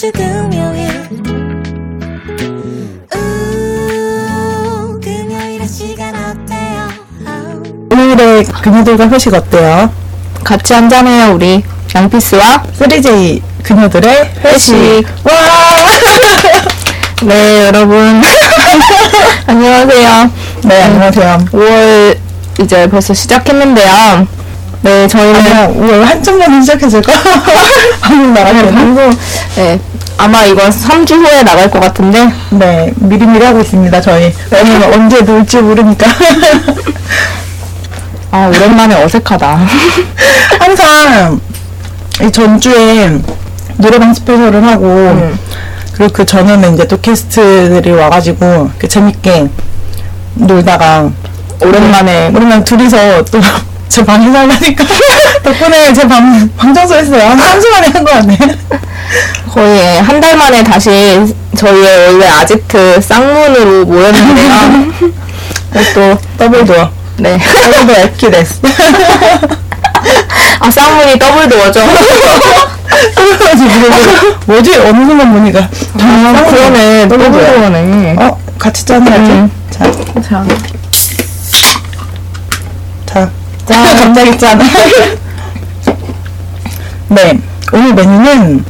아주 금요일 우 금요일의 시간 어때요. 오늘의 그녀들과 회식 어때요? 같이 한잔해요, 우리. 양피스와 3J 그녀들의 회식. 회식. 와! 네, 여러분. 안녕하세요. 네, 안녕하세요. 5월 이제 벌써 시작했는데요. 네, 저희는 5월 한참 전에 시작했을까? 방금 네? 방송, 네, 아마 이건 3주 후에 나갈 것 같은데, 네, 미리미리 하고 있습니다, 저희. 왜냐면 언제 놀지 모르니까. 아, 오랜만에 어색하다. 항상 이 전주에 노래방 스페셜을 하고, 음. 그리고 그 전에는 이제 또 게스트들이 와가지고, 재밌게 놀다가, 오랜만에 오랜만에 둘이서 또 제 방에 살라니까 덕분에 제 방 방청소 했어요. 한 3주 만에 한 거 같네. 거의 한 달 만에 다시 저희의 원래 아지트 쌍문으로 모였는데요. 또, double door. 네. double door 駅です. 아, 쌍문이 double door죠. 뭐지? 어느 순간 보니까. 아, 그러네. double double door. door네. 어, 같이 짠해야지. 음. 자, 자, 자. 짠. 갑자기 짠. 네. 오늘 메뉴는,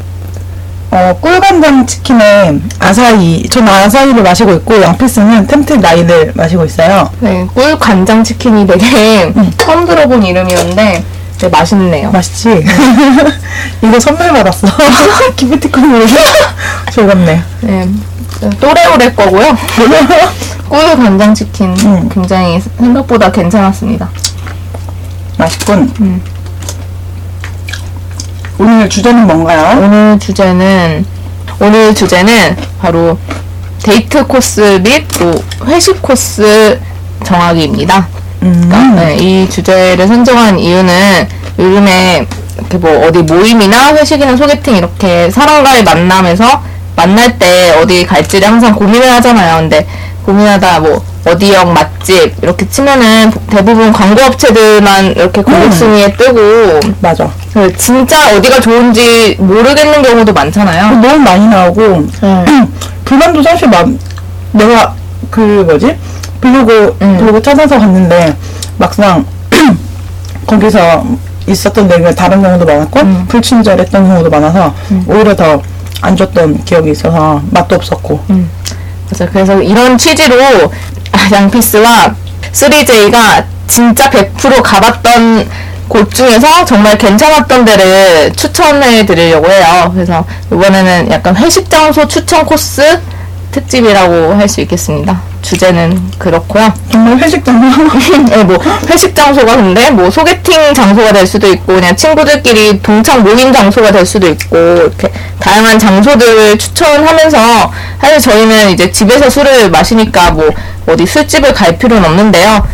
어, 꿀간장 치킨에 아사히, 전 아사히를 마시고 있고, 양피스는 템템 라인을 마시고 있어요. 네, 꿀 간장 치킨이 되게 처음 들어본 이름이었는데 네, 맛있네요. 맛있지? 이거 선물 받았어. 기프티콘으로. 즐겁네. 네, 또래오래 거고요. 꿀 간장 치킨 음. 굉장히 생각보다 괜찮았습니다. 맛있군. 음. 오늘 주제는 뭔가요? 오늘 주제는 오늘 주제는 바로 데이트 코스 및 또 회식 코스 정하기입니다. 음. 네, 이 주제를 선정한 이유는 요즘에 이렇게 뭐 어디 모임이나 회식이나 소개팅 이렇게 사람과의 만남에서 만날 때 어디 갈지를 항상 고민을 하잖아요. 근데 고민하다 뭐 어디 역 맛집 이렇게 치면은 대부분 광고 업체들만 이렇게 고객 순위에 뜨고 맞아. 그 진짜 어디가 좋은지 모르겠는 경우도 많잖아요. 너무 많이 나오고, 불만도 사실 막, 내가, 그, 뭐지? 블로그, 음. 블로그 찾아서 갔는데, 막상, 거기서 있었던 내용이 다른 경우도 많았고, 음. 불친절했던 경우도 많아서, 오히려 더 안 좋던 기억이 있어서, 맛도 없었고. 맞아. 그래서 이런 취지로 아, 양피스와 3J가 진짜 100% 가봤던 곳 중에서 정말 괜찮았던 데를 추천해 드리려고 해요. 그래서 이번에는 약간 회식 장소 추천 코스 특집이라고 할 수 있겠습니다. 주제는 그렇고요. 정말 회식장. 네, 뭐 회식 장소가 근데 뭐 소개팅 장소가 될 수도 있고 그냥 친구들끼리 동창 모임 장소가 될 수도 있고 이렇게 다양한 장소들을 추천하면서 사실 저희는 이제 집에서 술을 마시니까 뭐 어디 술집을 갈 필요는 없는데요.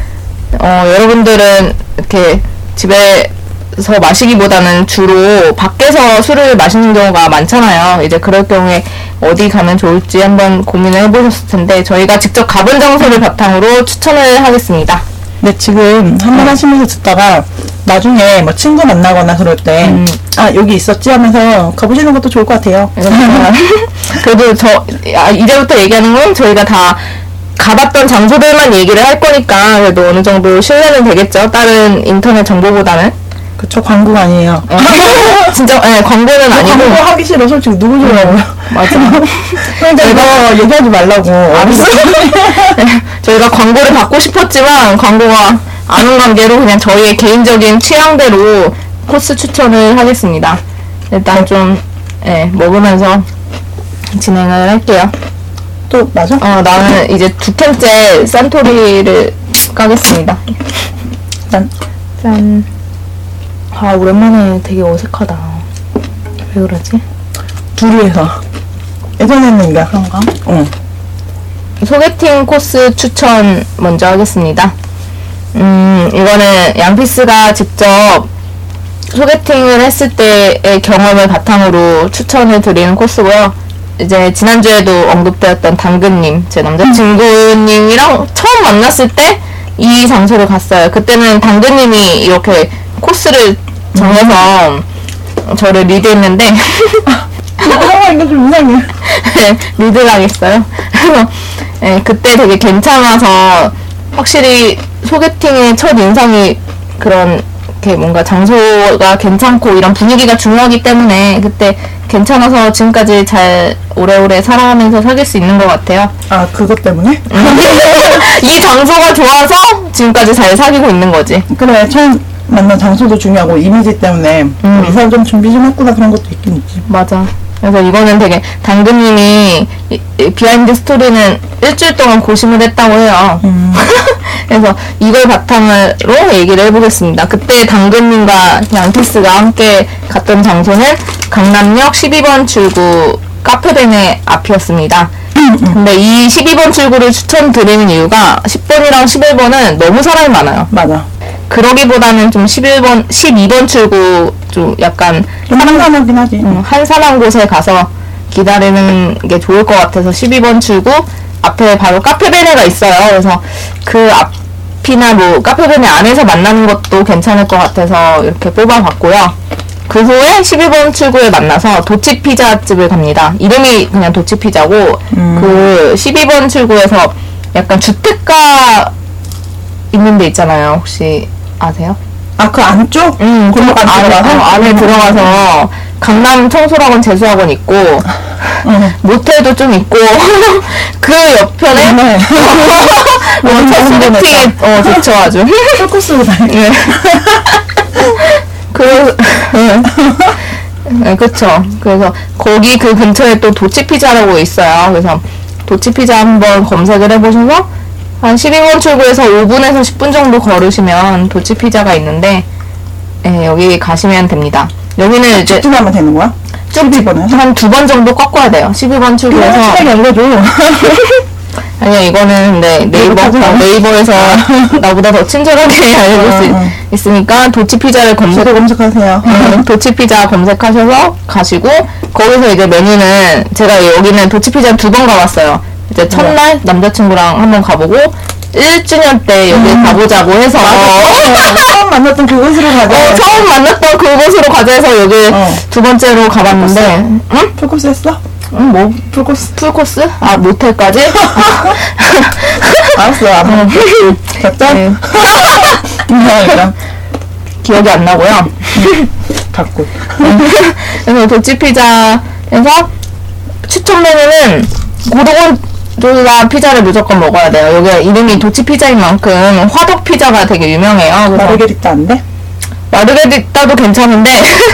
어, 여러분들은 이렇게 집에 서 마시기보다는 주로 밖에서 술을 마시는 경우가 많잖아요. 이제 그럴 경우에 어디 가면 좋을지 한번 고민을 해보셨을 텐데 저희가 직접 가본 장소를 바탕으로 추천을 하겠습니다. 네, 지금 한 번 하시면서 듣다가 나중에 뭐 친구 만나거나 그럴 때, 음. 아, 여기 있었지 하면서 가보시는 것도 좋을 것 같아요. 그래도 저 아, 이제부터 얘기하는 건 저희가 다 가봤던 장소들만 얘기를 할 거니까 그래도 어느 정도 신뢰는 되겠죠. 다른 인터넷 정보보다는. 그쵸, 광고가 아니에요. 진짜 네, 광고는 아니고 광고 하기 싫어, 솔직히. 누구 좋아해요? 맞아. 그러니까 이거 얘기하지 말라고. 알았어. 네, 저희가 광고를 받고 싶었지만 광고가 안온 관계로 그냥 저희의 개인적인 취향대로 코스 추천을 하겠습니다. 일단 좀 예, 먹으면서 진행을 할게요. 또, 맞아? 어, 나는 이제 두 캔째 산토리를 까겠습니다. 난, 짠. 아, 오랜만에 되게 어색하다. 왜 그러지? 둘이 해서. 예전에는 이거. 그런가? 응. 소개팅 코스 추천 먼저 하겠습니다. 음, 이거는 양피스가 직접 소개팅을 했을 때의 경험을 바탕으로 추천을 드리는 코스고요. 이제 지난주에도 언급되었던 당근님, 제 남자친구님이랑 처음 만났을 때 이 장소를 갔어요. 그때는 당근님이 이렇게 코스를 정해서 저를 리드했는데 상황이 좀 이상해. 네, 리드 가겠어요. 그래서 예, 그때 되게 괜찮아서 확실히 소개팅의 첫 인상이 그런 이렇게 뭔가 장소가 괜찮고 이런 분위기가 중요하기 때문에 그때 괜찮아서 지금까지 잘 오래오래 살아가면서 사귈 수 있는 것 같아요. 아, 그것 때문에? 이 장소가 좋아서 지금까지 잘 사귀고 있는 거지. 그래, 처음 만난 장소도 중요하고 이미지 때문에 음. 이 사람 준비 좀 했구나 그런 것도 있긴 있지. 맞아. 그래서 이거는 되게 당근님이 이- 이 비하인드 스토리는 일주일 동안 고심을 했다고 해요. 음. 그래서 이걸 바탕으로 얘기를 해보겠습니다. 그때 당근님과 원피스가 함께 갔던 장소는 강남역 12번 출구 카페베네 앞이었습니다. 근데 이 12번 출구를 추천드리는 이유가 10번이랑 11번은 너무 사람이 많아요. 맞아. 그러기보다는 좀 11번, 12번 출구 좀 약간 좀 한산하긴 하지. 음, 한산한 곳에 가서 기다리는 게 좋을 것 같아서 12번 출구 앞에 바로 카페베네가 있어요. 그래서 그 앞이나 뭐 카페베네 안에서 만나는 것도 괜찮을 것 같아서 이렇게 뽑아봤고요. 그 후에 12번 출구에 만나서 도치 피자집을 갑니다. 이름이 그냥 도치 피자고 음. 그 12번 출구에서 약간 주택가 있는 데 있잖아요. 혹시 아세요? 아, 그 안쪽? 음, 골목 안에 안에, 들어가서? 어, 안에 들어가서 강남 청소학원 재수학원 있고 응. 모텔도 좀 있고 그 옆편에 네. 어, 첫 소개팅에 어 좋죠 아주 풀코스로 다니 네. 그 네, 그쵸 그래서 거기 그 근처에 또 도치피자라고 있어요 그래서 도치피자 한번 검색을 해보셔서 한 12번 출구에서 5분에서 10분 정도 걸으시면 도치피자가 있는데 예, 여기 가시면 됩니다 여기는 이제 직진하면 되는 거야? 좀 12번은? 한두 번 정도 꺾어야 돼요. 12번 출구에서. 시간이. 아니요, 이거는 근데 네이버, 네이버까지 어, 네이버에서 나보다 더 친절하게 알려줄 수 어, 어. 있, 으니까 도치 피자를 검색, 저도 검색하세요. 음, 도치 피자 검색하셔서 가시고, 거기서 이제 메뉴는, 제가 여기는 도치 피자 두 번 가봤어요. 이제 첫날 남자친구랑 한번 가보고, 1주년 때 여기 가보자고 해서, 처음 만났던 그곳으로 가자. 어, 처음 만났던 그곳으로 가자 해서 여기 어. 두 번째로 가봤는데, 응? 풀코스 했어? 응, 뭐, 풀코스. 풀코스? 아, 모텔까지? 알았어, 안 됐다? 네. 인정하니까. 기억이 안 나고요. 갖고. 그래서 도치피자에서 추천 메뉴는 고르곤 졸라 피자를 무조건 먹어야 돼요. 여기 이름이 도치 피자인 만큼 화덕 피자가 되게 유명해요. 그래서 마르게리타 안 돼? 마르게리따도 괜찮은데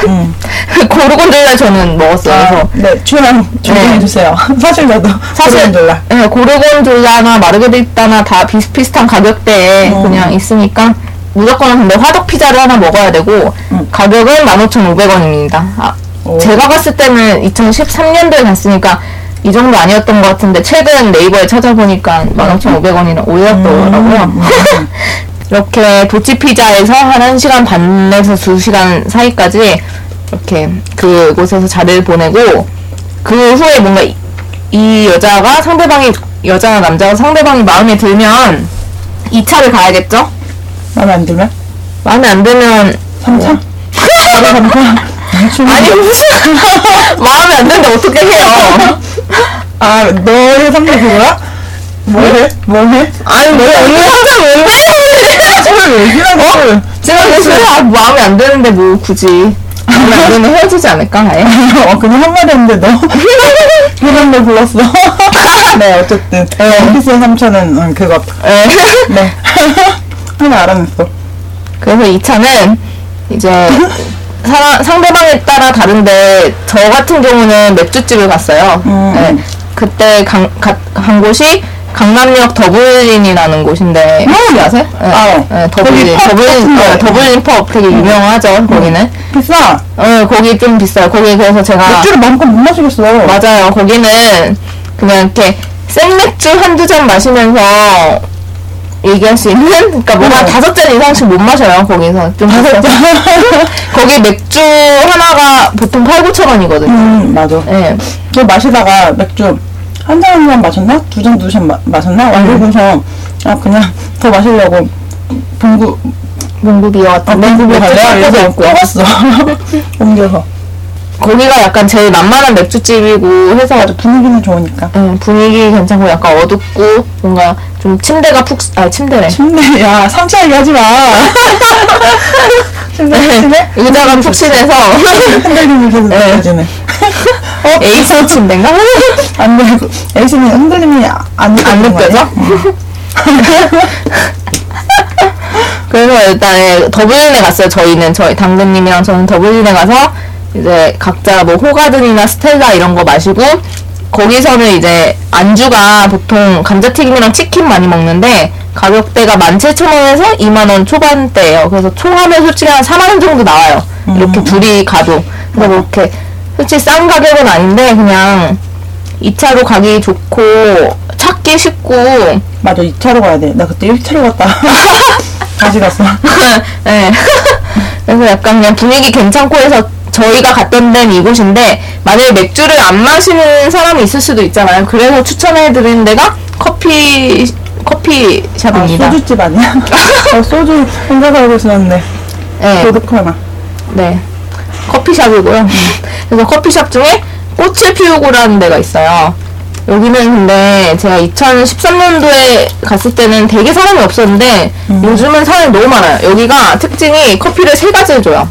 응. 고르곤졸라 저는 먹었어요. 아, 그래서 네, 출연 준비해주세요. 사실 저도. 사실 몰라. 네, 고르곤졸라나 마르게리따나 다 비슷비슷한 가격대에 어. 그냥 있으니까 무조건 근데 화덕 피자를 하나 먹어야 되고 음. 가격은 15,500원입니다. 아, 오. 제가 갔을 때는 2013년도에 갔으니까 이 정도 아니었던 것 같은데 최근 네이버에 찾아보니까 15,500원이나 올렸더라고요. 음, 이렇게 도치 피자에서 한 1시간 반에서 2시간 사이까지 이렇게 그곳에서 자리를 보내고 그 후에 뭔가 이, 이 여자가 상대방이 여자나 남자가 상대방이 마음에 들면 2차를 가야겠죠? 마음에 안 들면? 마음에 안 들면 3차? 바로 3차? 아니 무슨 마음에 안 드는데 어떻게 해요? 아, 너의 3차 그거야? 뭘 해? 뭘 해? 아니 뭐 언니 항상 뭔데? 술 얘기라고. 제가 그래서 아, 마음에 안 드는데 뭐 굳이 마음에 안 헤어지지 않을까 아예? 어, 그냥 한마디 했는데 너. 그런 걸 불렀어. 네, 어쨌든. 원피스의 3차는 음, 그거. 네. 네. 하나 알아냈어. 그래서 2차는 이제 사- 상대방에 따라 다른데 저 같은 경우는 맥주집을 갔어요. 음, 네. 음. 그때 간, 가, 간 곳이 강남역 더블린이라는 곳인데 혹시 아세요? 네. 알아요. 네, 더블린. 거기 더블린. 어, 더블린 펍 되게 유명하죠. 거기는. 비싸. 어, 거기 좀 비싸요. 거기 그래서 제가 맥주를 마음껏 못 마시겠어. 맞아요. 거기는 그냥 이렇게 생맥주 한두 잔 마시면서 얘기할 수 있는 그러니까 뭐가 어. 다섯 잔 이상씩 못 마셔요. 거기서 좀 다섯 잔. 거기 맥주 하나가 보통 8, 9천 원이거든요. 음, 맞아. 예. 저 마시다가 맥주 한잔한잔 마셨나? 두 잔 두 잔 마셨나? 그러고서 아 그냥 더 마시려고 봉구 몽구비어 아, 같은데 봉구비 맥주 갈래? 뽑았어 옮겨서 거기가 약간 제일 만만한 맥주집이고 해서 맞아 분위기는 좋으니까. 음, 분위기 괜찮고 약간 어둡고 뭔가 좀 침대가 푹, 아 침대래. 침대 야 상처하게 하지 마. 침대 침대 의자가 푹신해서 흔들림이 계속 네. 느껴지네. 에이스 침대인가? 안 돼. 에이스는 흔들림이 안, 안안 느껴져? 그래서 일단 에 더블린에 갔어요. 저희는 저희 당근님이랑 저는 더블린에 가서 이제 각자 뭐 호가든이나 스텔라 이런 거 마시고 거기서는 이제 안주가 보통 감자튀김이랑 치킨 많이 먹는데 가격대가 17,000원에서 2만원 초반대예요. 그래서 총 하면 솔직히 한 4만원 정도 나와요. 이렇게 둘이 가도. 그래서 뭐 이렇게 솔직히 싼 가격은 아닌데 그냥 2차로 가기 좋고 찾기 쉽고 맞아 2차로 가야 돼. 나 그때 1차로 갔다. 다시 갔어. 네. 그래서 약간 그냥 분위기 괜찮고 해서 저희가 갔던 데는 이곳인데 만약에 맥주를 안 마시는 사람이 있을 수도 있잖아요. 그래서 추천해 드리는 데가 커피 아, 커피 샵입니다. 소주집 아니야? 어, 소주 혼자 살고 있었는데. 네, 도둑하나. 네. 커피샵이고요. 그래서 커피샵 중에 꽃을 피우고라는 데가 있어요. 여기는 근데 제가 2013년도에 갔을 때는 되게 사람이 없었는데 요즘은 사람이 너무 많아요. 여기가 특징이 커피를 세 가지를 줘요.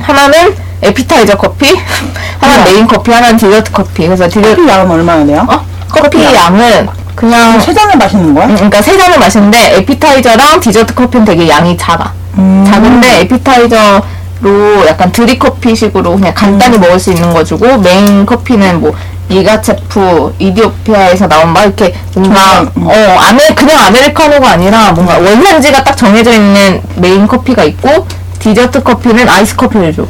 하나는 에피타이저 커피, 하나는 우와. 메인 커피, 하나는 디저트 커피. 그래서 디저트 커피 양은 얼마나 돼요? 어? 커피 커피 양은 그냥 세 잔을 마시는 거야? 음, 그러니까 세 잔을 마시는데 에피타이저랑 디저트 커피는 되게 양이 작아. 음. 작은데 에피타이저로 약간 드립커피식으로 그냥 간단히 먹을 수 있는 거 주고 메인 커피는 뭐 예가체프 이디오피아에서 나온 막 이렇게 뭔가 정말, 음. 어 아메 그냥 아메리카노가 아니라 뭔가 원산지가 딱 정해져 있는 메인 커피가 있고 디저트 커피는 아이스 커피를 줘.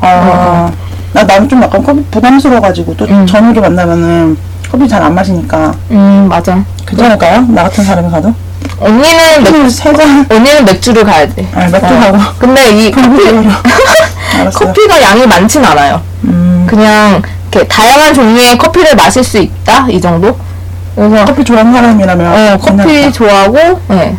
아, 나 나는 좀 약간 커피 부담스러워가지고 또 음. 저녁에 만나면은 커피 잘 안 마시니까 음 맞아. 괜찮을까요? 나 같은 사람이 가도? 언니는 맥, 커피 세 잔. 언니는 맥주를 가야 돼. 아, 맥주 어. 가고. 근데 이 커피 알았어. 커피가 양이 많진 않아요. 음, 그냥 이렇게 다양한 종류의 커피를 마실 수 있다 이 정도. 그래서 커피 좋아하는 사람이라면. 어, 커피 괜찮다. 좋아하고 네.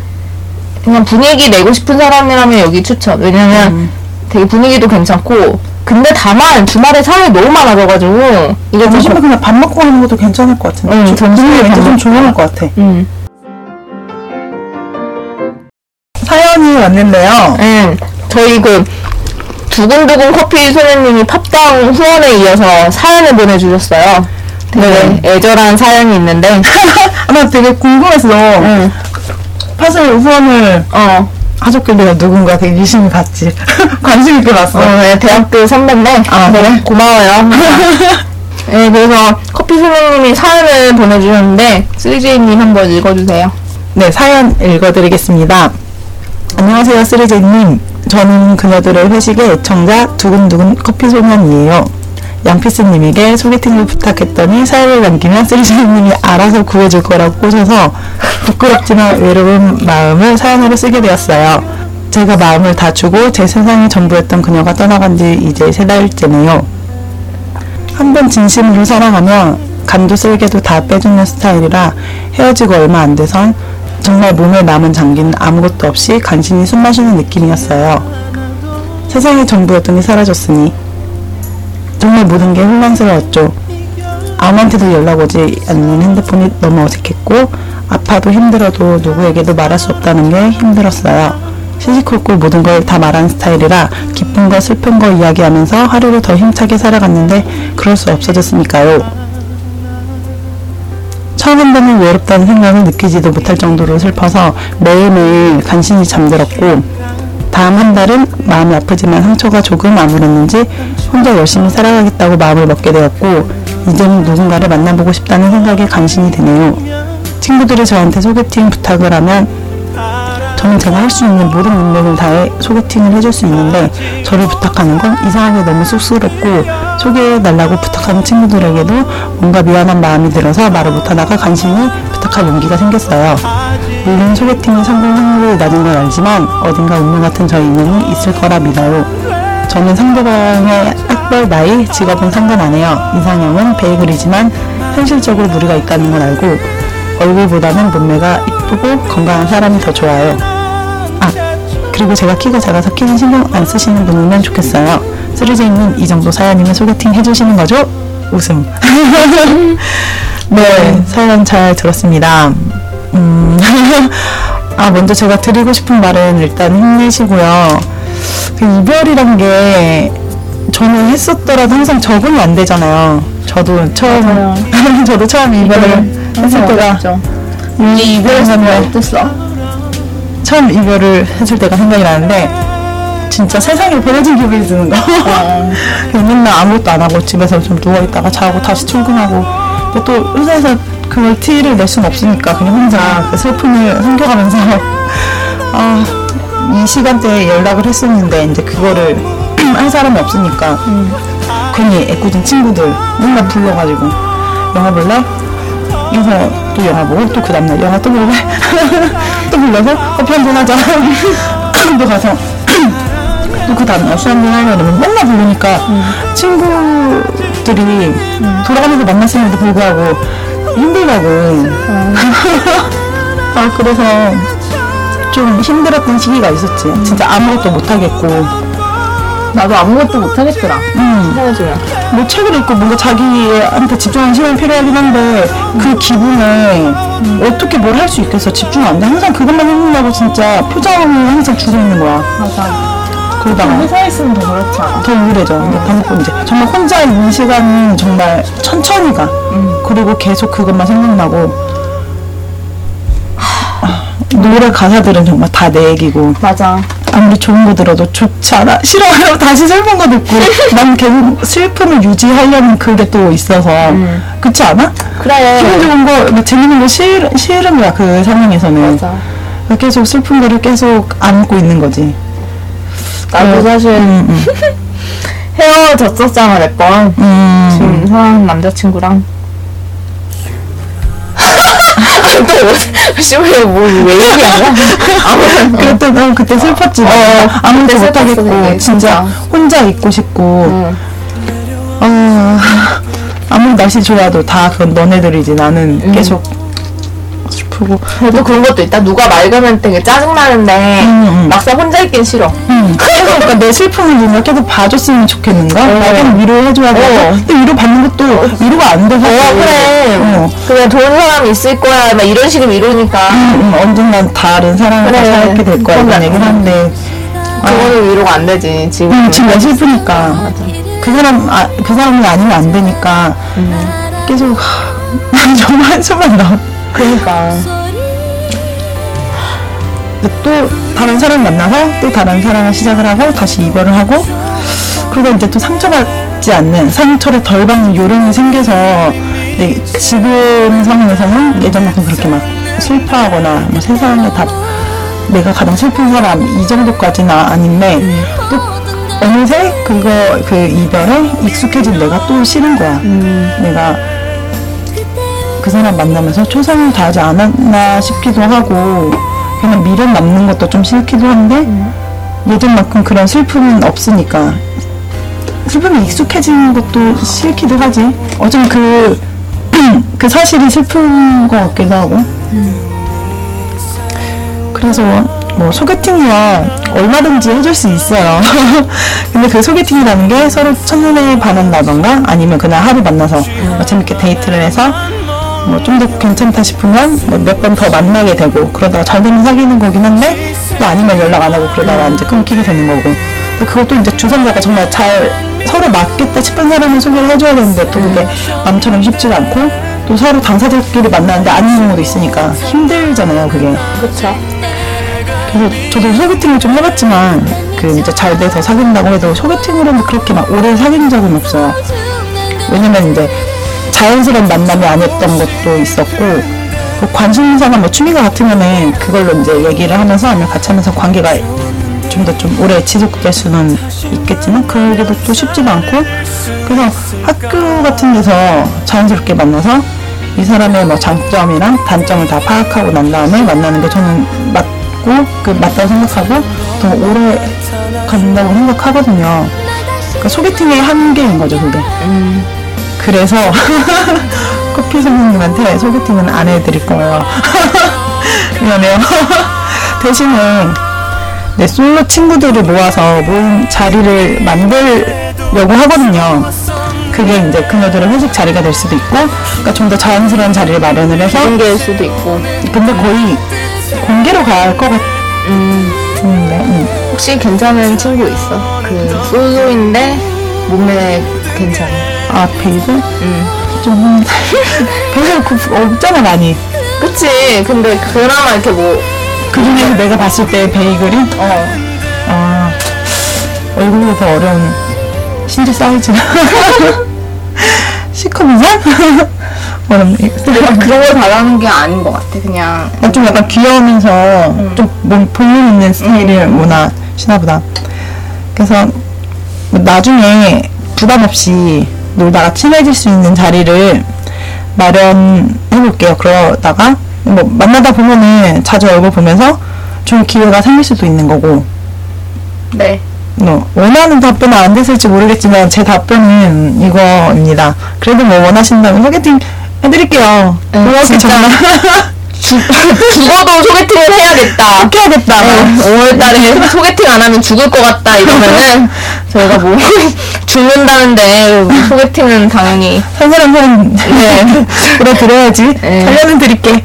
그냥 분위기 내고 싶은 사람이라면 여기 추천. 왜냐면 음. 되게 분위기도 괜찮고 근데 다만 주말에 사람이 너무 많아져가지고 이게 좀 점심에 그냥 밥 먹고 가는 것도 괜찮을 것 같은데. 응, 저- 점심에 왠지 밥 좀. 조용할 것 같아. 음. 사연이 왔는데요. 음, 저희 그 두근두근 커피 소녀님이 팝당 후원에 이어서 사연을 보내주셨어요. 되게 네. 애절한 사연이 있는데, 아, 나 되게 궁금해서 음, 팟을 후원을 어, 하셨길래 누군가 되게 유심히 봤지. 관심 있게 봤어. 어, 네, 대학교 선배인데, 아, 네, 그래? 고마워요. 네, 그래서 커피 소녀님이 사연을 보내주셨는데, 쓰리제이님 한번 읽어주세요. 네, 사연 읽어드리겠습니다. 안녕하세요, 쓰리제님. 저는 그녀들의 회식의 애청자 두근두근 커피 소년이에요. 양피스님에게 소개팅을 부탁했더니 사연을 남기면 쓰리제님이 알아서 구해줄 거라고 꼬셔서 부끄럽지만 외로운 마음을 사연으로 쓰게 되었어요. 제가 마음을 다 주고 제 세상의 전부였던 그녀가 떠나간 지 이제 세 달째네요. 한 번 진심으로 사랑하면 간도 쓸개도 다 빼주는 스타일이라 헤어지고 얼마 안 돼선 정말 몸에 남은 장기는 아무것도 없이 간신히 숨 마시는 느낌이었어요. 세상의 전부였더니 사라졌으니 정말 모든 게 혼란스러웠죠. 아무한테도 연락 오지 않는 핸드폰이 너무 어색했고 아파도 힘들어도 누구에게도 말할 수 없다는 게 힘들었어요. 시시콜콜 모든 걸 다 말하는 스타일이라 기쁜 거 슬픈 거 이야기하면서 하루를 더 힘차게 살아갔는데 그럴 수 없어졌으니까요. 처음 한 번은 외롭다는 생각을 느끼지도 못할 정도로 슬퍼서 매일매일 간신히 잠들었고 다음 한 달은 마음이 아프지만 상처가 조금 아물었는지 혼자 열심히 살아가겠다고 마음을 먹게 되었고 이제는 누군가를 만나보고 싶다는 생각이 간신히 드네요. 친구들이 저한테 소개팅 부탁을 하면 저는 제가 할 수 있는 모든 능력을 다해 소개팅을 해줄 수 있는데 저를 부탁하는 건 이상하게 너무 쑥스럽고 소개해달라고 부탁하는 친구들에게도 뭔가 미안한 마음이 들어서 말을 못하다가 간신히 부탁할 용기가 생겼어요. 물론 소개팅의 성공 확률이 낮은 걸 알지만 어딘가 운명 같은 저희 인연이 있을 거라 믿어요. 저는 상대방의 학벌, 나이, 직업은 상관 안 해요. 이상형은 베이글이지만 현실적으로 무리가 있다는 걸 알고 얼굴보다는 몸매가 이쁘고 건강한 사람이 더 좋아요. 아, 그리고 제가 키가 작아서 키는 신경 안 쓰시는 분이면 좋겠어요. 쓰리제이님 이 정도 사연이면 소개팅 해주시는 거죠? 웃음. 네, 사연 잘 들었습니다. 음, 아, 먼저 제가 드리고 싶은 말은 일단 힘내시고요. 그 이별이란 게 저는 했었더라도 항상 적응이 안 되잖아요. 저도 처음. 저도 처음 이별을 했을 때가 이 이별하면 어땠어? 처음 이별을 했을 때가 생각이 나는데 진짜 세상에 버려진 기분이 드는 거. 그냥 맨날 아무것도 안 하고 집에서 좀 누워 있다가 자고 다시 출근하고. 근데 또 회사에서 그걸 티를 낼 수는 없으니까 그냥 혼자 그 슬픔을 숨겨가면서. 아, 이 시간대에 연락을 했었는데 이제 그거를 할 사람이 없으니까 괜히 애꿎은 친구들 맨날 불러가지고. 영화 볼래? 그래서 또 영화 보고 또 그 다음날 영화 또 볼래? 또 불러서 커피 한잔 하자 또 가서 또 그 다음날 술 한잔 하려 이러면 맨날 부르니까 친구들이 돌아가면서 만났음에도 불구하고 힘들다고 아 그래서 좀 힘들었던 시기가 있었지 진짜 아무것도 못하겠고 나도 아무것도 못하겠더라. 음. 헤어지면. 뭐 책을 읽고 뭔가 자기한테 집중하는 시간이 필요하긴 한데 그 기분에 어떻게 뭘 할 수 있겠어? 집중 안 돼. 항상 그것만 생각하고 진짜 표정을 항상 주고 있는 거야. 맞아. 그러다가 회사에 있으면 더 그렇지 않아? 더 우울해져. 근데 밥 먹고 이제. 정말 혼자 있는 시간은 정말 천천히 가. 그리고 계속 그것만 생각나고. 하, 노래 가사들은 정말 다 내 얘기고. 맞아. 아무리 좋은 거 들어도 좋지 않아 싫어요 다시 슬픈 거 듣고 난 계속 슬픔을 유지하려는 그게 또 있어서 그렇지 않아? 그래. 기분 좋은 거 뭐 재밌는 거 싫, 싫은 거야 그 상황에서는 맞아. 계속 슬픈 거를 계속 안고 있는 거지 나도 사실 음, 음. 헤어졌었잖아, 몇 번. 음. 지금 사랑하는 남자친구랑. 또, 씨발, 뭐, 왜 얘기하냐? 아무튼. 그때 난 그때 슬펐지 아무것도 그때 못하겠고 슬펐어, 되게, 진짜 혼자 있고 싶고 응. 어, 아무리 날씨 좋아도 다 그건 너네들이지 나는 계속 슬프고 그래도 그런 것도 있다. 누가 맑으면 되게 짜증나는데, 음, 음. 막상 혼자 있긴 싫어. 음, 그래서 그러니까 내 슬픔을 누가 계속 봐줬으면 좋겠는가? 어. 나도 위로해줘야 돼. 어. 근데 위로 받는 것도 위로가 안 돼서. 어, 그래. 어. 그냥 좋은 사람이 있을 거야. 막 이런 식으로 미루니까. 음, 음, 언젠간 다른 사랑을 그래. 생각하게 될 거야. 그건 얘기를 하는데. 그거는 위로가 안 되지, 지금. 음, 지금 내 슬프니까. 그 사람, 아, 그 사람이 아니면 안 되니까. 계속, 하, 정말 한숨만 나와. 그러니까. 또 다른 사람 만나서 또 다른 사랑을 시작을 하고 다시 이별을 하고 그리고 이제 또 상처받지 않는 상처를 덜 받는 요령이 생겨서 네, 지금 상황에서는 예전만큼 그렇게 막 슬퍼하거나 뭐 세상에 다 내가 가장 슬픈 사람 이 정도까지는 아닌데 또 어느새 그거 그 이별에 익숙해진 내가 또 싫은 거야. 내가 그 사람 만나면서 최선을 다하지 않았나 싶기도 하고 그냥 미련 남는 것도 좀 싫기도 한데 예전만큼 그런 슬픔은 없으니까. 슬픔에 익숙해지는 것도 싫기도 하지. 어쩜 그, 그 사실이 슬픈 것 같기도 하고. 그래서 뭐 소개팅이야 얼마든지 해줄 수 있어요. 근데 그 소개팅이라는 게 서로 첫눈에 반한다던가 아니면 그날 하루 만나서 뭐 재밌게 데이트를 해서 뭐 좀 더 괜찮다 싶으면 뭐 몇 번 더 만나게 되고 그러다가 잘 되면 사귀는 거긴 한데 또 아니면 연락 안 하고 그러다가 이제 끊기게 되는 거고. 근데 그것도 이제 주선자가 정말 잘 서로 맞겠다 싶은 사람을 소개를 해줘야 되는데 또 그게 마음처럼 쉽지가 않고 또 서로 당사자끼리 만나는데 아닌 경우도 있으니까 힘들잖아요 그게. 그쵸. 그래서 저도 소개팅을 좀 해봤지만 그 이제 잘 돼서 사귄다고 해도 소개팅으로는 그렇게 막 오래 사귄 적은 없어요. 왜냐면 이제 자연스러운 만남이 아니었던 것도 있었고 그 관심사나 뭐 취미가 같으면은 그걸로 이제 얘기를 하면서 아니면 같이 하면서 관계가 좀 더 좀 오래 지속될 수는 있겠지만 그게도 또 쉽지가 않고 그래서 학교 같은 데서 자연스럽게 만나서 이 사람의 뭐 장점이랑 단점을 다 파악하고 난 다음에 만나는 게 저는 맞고 그 맞다고 생각하고 더 오래 간다고 생각하거든요. 그러니까 소개팅의 한계인 거죠, 그게. 그래서 커피 선생님한테 소개팅은 안 해드릴 거예요. 미안해요. 대신에 내 솔로 친구들을 모아서 모임 자리를 만들려고 하거든요. 그게 이제 그녀들의 회식 자리가 될 수도 있고, 그러니까 좀 더 자연스러운 자리를 마련을 해서, 공개일 수도 있고. 근데 거의 공개로 가야 할것 같은데, 음, 음. 혹시 괜찮은 친구 있어? 그 솔로인데 몸매 괜찮아. 아, 베이글? 음. 좀, 베이글 그- 없잖아, 많이. 그치. 근데 그나마 이렇게 뭐, 그 중에서 내가 봤을 때 베이글이, 어, 아, 얼굴이 더 어려운 신체 사이즈. 시커먼 살? 어렵네. 내가 그런 걸 바라는 게 아닌 것 같아. 그냥. 난좀 약간 귀여우면서 좀몸 볼륨 있는 스타일을 원하시나 보다. 그래서 뭐 나중에 부담 없이 놀다가 친해질 수 있는 자리를 마련해 볼게요. 그러다가 뭐 만나다 보면은 자주 얼굴 보면서 좋은 기회가 생길 수도 있는 거고. 네. 뭐 원하는 답변은 안 됐을지 모르겠지만 제 답변은 이거입니다. 그래도 뭐 원하신다면 소개팅 해드릴게요. 네, 그렇게 진짜. 정말 죽어도 소개팅을 해야겠다. 꼭 해야겠다. 네, 5월달에 소개팅 안 하면 죽을 것 같다 이러면은 저희가 뭐 죽는다는데 소개팅은 당연히 한 사람 한 네. 들어드려야지. 네. 살려는 드릴게.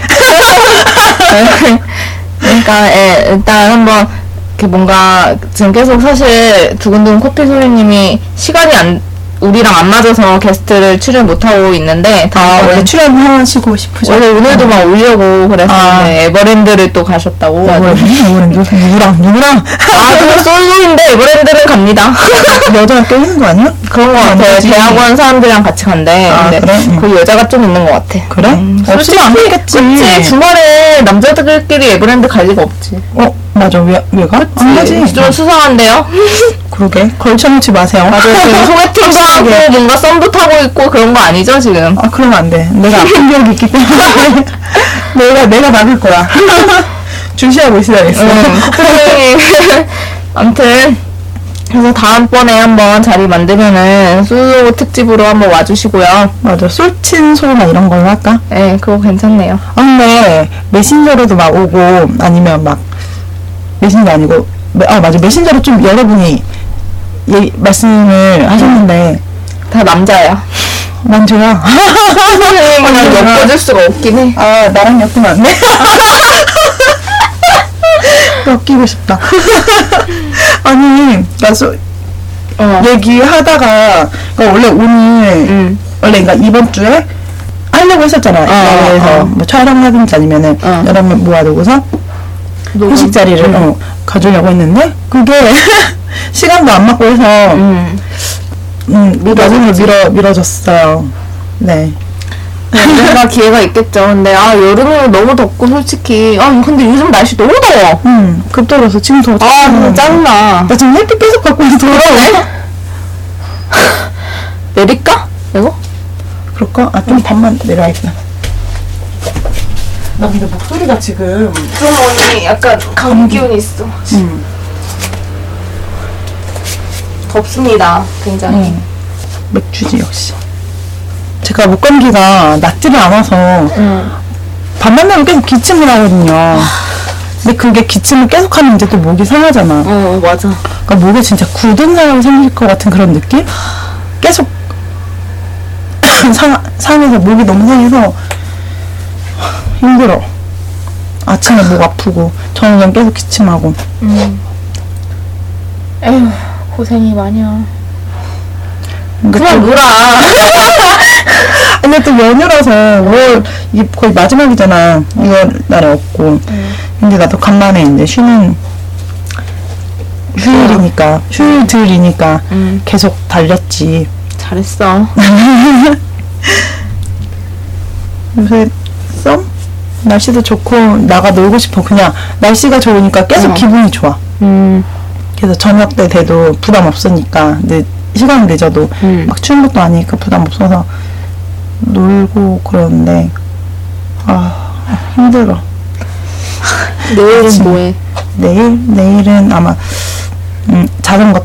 그러니까 예, 일단 한번 이렇게 뭔가 지금 계속 사실 두근두근 커피 소리님이 시간이 안 우리랑 안 맞아서 게스트를 출연 못 하고 있는데 아 다음번에 원래 출연하시고 싶으셔. 원래 오늘도 막 오려고 그랬었는데 아. 에버랜드를 또 가셨다고 아주. 누구랑 누구랑 누구랑 아, 저 솔로인데 에버랜드를 갑니다. 여자가 껴있는 거 아니야? 그런 거 같아. 대학원 사람들이랑 같이 간대. 아, 근데 그래? 응. 그 여자가 좀 있는 것 같아. 그래? 음, 없으면 안 갔겠지. 그치. 주말에 남자들끼리 에버랜드 갈 리가 없지. 어 맞아 왜 왜 가? 안 가지. 좀 수상한데요? 그러게 걸쳐놓지 마세요. 맞아요. 지금 소개팅도 하고 뭔가 썸도 타고 있고 그런 거 아니죠, 지금? 아 그러면 안 돼. 내가 아픈 기억이 있기 때문에 내가 내가 막을 거야. 주시하고 있어야겠어. 응. 아무튼. 그래서 다음번에 한번 자리 만들면은 솔로 특집으로 한번 와주시고요. 맞아. 솔친 소나 이런 걸로 할까? 네, 그거 괜찮네요. 아, 근데 메신저로도 막 오고 아니면 막 메신저 아니고 메- 아 맞아 메신저로 좀 여러분이 예, 말씀을 하셨는데 다 남자야. 난 좋아. 선생님이랑 아, 엮어줄 수가 없긴 해. 아 나랑 엮으면 안 돼? 엮이고 싶다. 아니 나 소, 어. 얘기하다가 그러니까 원래 오늘 응. 원래 그러니까 이번 주에 하려고 했었잖아. 야외에서 어. 뭐 촬영하든지 아니면은 어. 여러 명 모아두고서 회식 자리를 어, 가주려고 했는데 그게 시간도 안 맞고 해서 음, 응. 나중에 미뤄 미뤄졌어요. 네. 언젠가 기회가 있겠죠. 근데 아 여름은 너무 덥고 솔직히 아 근데 요즘 날씨 너무 더워. 음, 급떨어서 지금 더아 음. 짜증나. 나 지금 햇빛 계속 갖고 있어 더러워. 내릴까? 이거? 그럴까? 아좀 반만 내려야겠다. 나 근데 목소리가 지금 좀 언니 약간 감기 기운이 있어. 음. 덥습니다. 굉장히. 음. 맥주지 역시. 제가 목감기가 낫지를 않아서 응. 밤만 되면 계속 기침을 하거든요. 근데 그게 기침을 계속 하면 이제 또 목이 상하잖아. 어 맞아. 그러니까 목에 진짜 굳은 사람이 생길 것 같은 그런 느낌? 계속 상, 상해서 목이 너무 상해서 힘들어. 아침에 목 아프고 저녁엔 계속 기침하고 에휴 고생이 많이야. 근데 그냥 또, 놀아. 근데 또 연휴라서 5월 이게 거의 마지막이잖아. 이거 날에 없고. 근데 나도 간만에 이제 쉬는 휴일이니까 휴일들이니까 음. 계속 달렸지. 잘했어. 요새 썸? 날씨도 좋고 나가 놀고 싶어. 그냥 날씨가 좋으니까 계속 어. 기분이 좋아. 음. 그래서 저녁 때 돼도 부담 없으니까 근데 시간 늦어도 음. 막 추운 것도 아니니까 부담 없어서 놀고 그러는데 아 힘들어. 내일은. 뭐해? 내일 내일은 아마 음, 자전거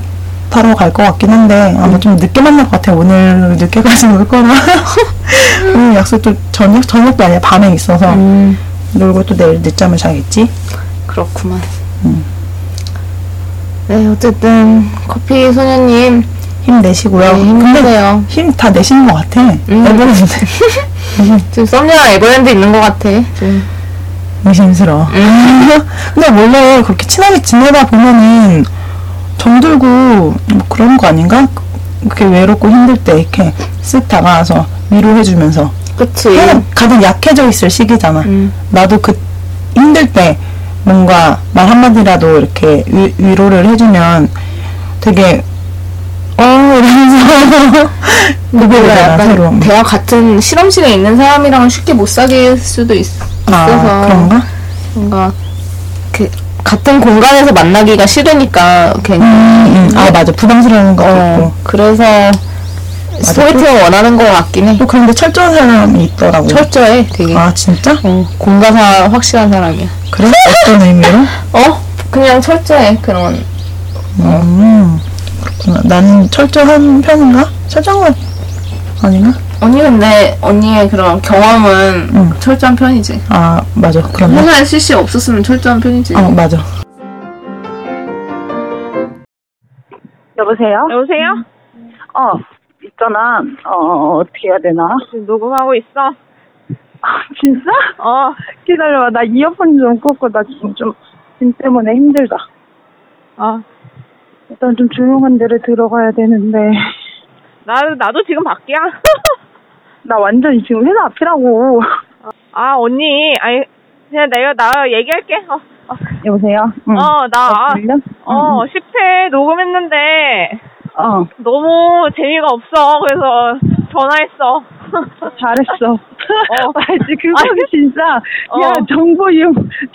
타러 갈 것 같긴 한데 아마 좀 늦게 만날 것 같아. 오늘 늦게까지 놀 거라. 오늘 약속도 저녁 저녁도 아니야 밤에 있어서 음. 놀고 또 내일 늦잠을 자겠지. 그렇구만. 네, 어쨌든 커피 소녀님 힘내시고요. 네, 힘내세요. 힘 다 내시는 것 같아. 음. 에버랜드. 지금 썸녀랑 에버랜드 있는 것 같아. 지금. 의심스러워. 음. 근데 원래 그렇게 친하게 지내다 보면은 정들고 뭐 그런 거 아닌가? 그렇게 외롭고 힘들 때 이렇게 쓱 다가와서 위로해주면서 그치. 가장 약해져 있을 시기잖아. 음. 나도 그 힘들 때 뭔가 말 한마디라도 이렇게 위, 위로를 해주면 되게 어 이러면서 그거잖아 약간. 대화 같은 실험실에 있는 사람이랑은 쉽게 못 사귈 수도 있, 아 있어서 그런가? 뭔가 그 같은 공간에서 만나기가 싫으니까 괜히 음, 음. 아 맞아 부담스러운 있고 어, 그래서 소개팅을 원하는 것 같긴 해. 또 그런데 철저한 사람이 있더라고. 철저해, 되게. 아 진짜? 어, 공가사 확실한 사람이야. 그래? 어떤 의미로? 어? 그냥 철저해, 그런. 음 그렇구나. 나는 철저한 편인가? 철저한 건 아닌가? 언니 근데 언니의 그런 경험은 응. 철저한 편이지. 아 맞아 그런가? 회사에 CC 없었으면 철저한 편이지. 어 맞아. 여보세요? 여보세요? 어, 있잖아. 어, 어, 어떻게 해야 되나? 지금 녹음하고 있어. 아, 진짜? 어, 기다려봐. 나 이어폰 좀 꽂고, 나 지금 좀, 짐 때문에 힘들다. 어. 일단 좀 조용한 데를 들어가야 되는데. 나, 나도 지금 밖이야. 나 완전 지금 회사 앞이라고. 아, 언니. 아니, 그냥 내가, 나 얘기할게. 어, 어, 여보세요? 응. 어, 나? 어, 응, 10회 녹음했는데, 응. 어, 너무 재미가 없어. 그래서 전화했어. 잘했어. 알지? 그거는 아니, 진짜, 어. 야, 정보 이용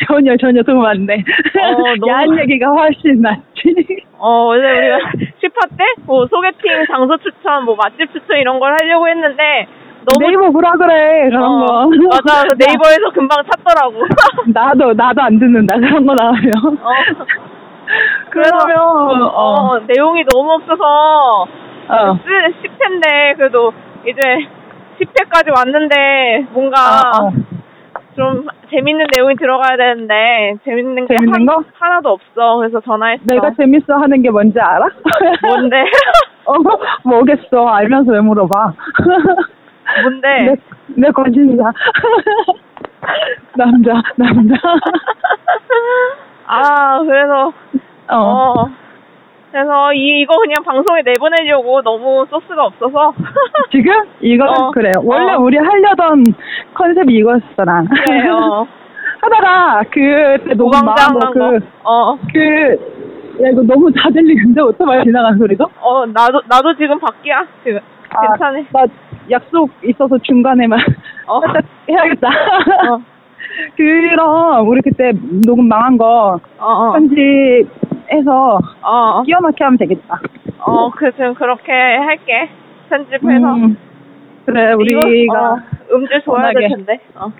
전혀, 전혀 도움 안 돼. 너무- 야한 얘기가 훨씬 낫지. 어, 원래 우리가 10화 때, 뭐, 소개팅, 장소 추천, 뭐, 맛집 추천 이런 걸 하려고 했는데, 너무. 네이버 보라 그래, 그런 어, 거. 맞아. 그 네이버에서 금방 찾더라고. 나도 나도 안 듣는다 그런 거 나오면. 어. 그러면 어, 어, 내용이 너무 없어서 어. 쓰 10회인데 그래도 이제 10회까지 왔는데 뭔가 어, 어. 좀 재밌는 내용이 들어가야 되는데 재밌는 게 재밌는 한- 거? 하 나도 없어. 그래서 전화했어. 내가 재밌어 하는 게 뭔지 알아? 뭔데? 어, 뭐겠어. 알면서 왜 물어봐? 뭔데? 내, 내 관심사. 남자, 남자. 아, 그래서 어. 어. 그래서 이 이거 그냥 방송에 내보내려고 너무 소스가 없어서 지금? 이거 어. 그래. 원래 어. 우리 하려던 컨셉이 이거였잖아. 그래, 어. 하다가 그 녹음 노광장 거, 거. 그, 어. 그, 야, 이거 너무 다 들리는데? 오토바이 지나가는 소리도? 어, 나도 나도 지금 밖이야. 지금. 괜찮아. 아, 나 약속 있어서 중간에만 어. 해야겠다. 어. 그럼 우리 그때 녹음 망한 거 어, 어. 편집해서 어, 끼워 넣기 하면 되겠다. 어, 그, 지금 그렇게 할게. 편집해서. 음, 그래 우리가 어, 음질 좋아야 될. 텐데. 어.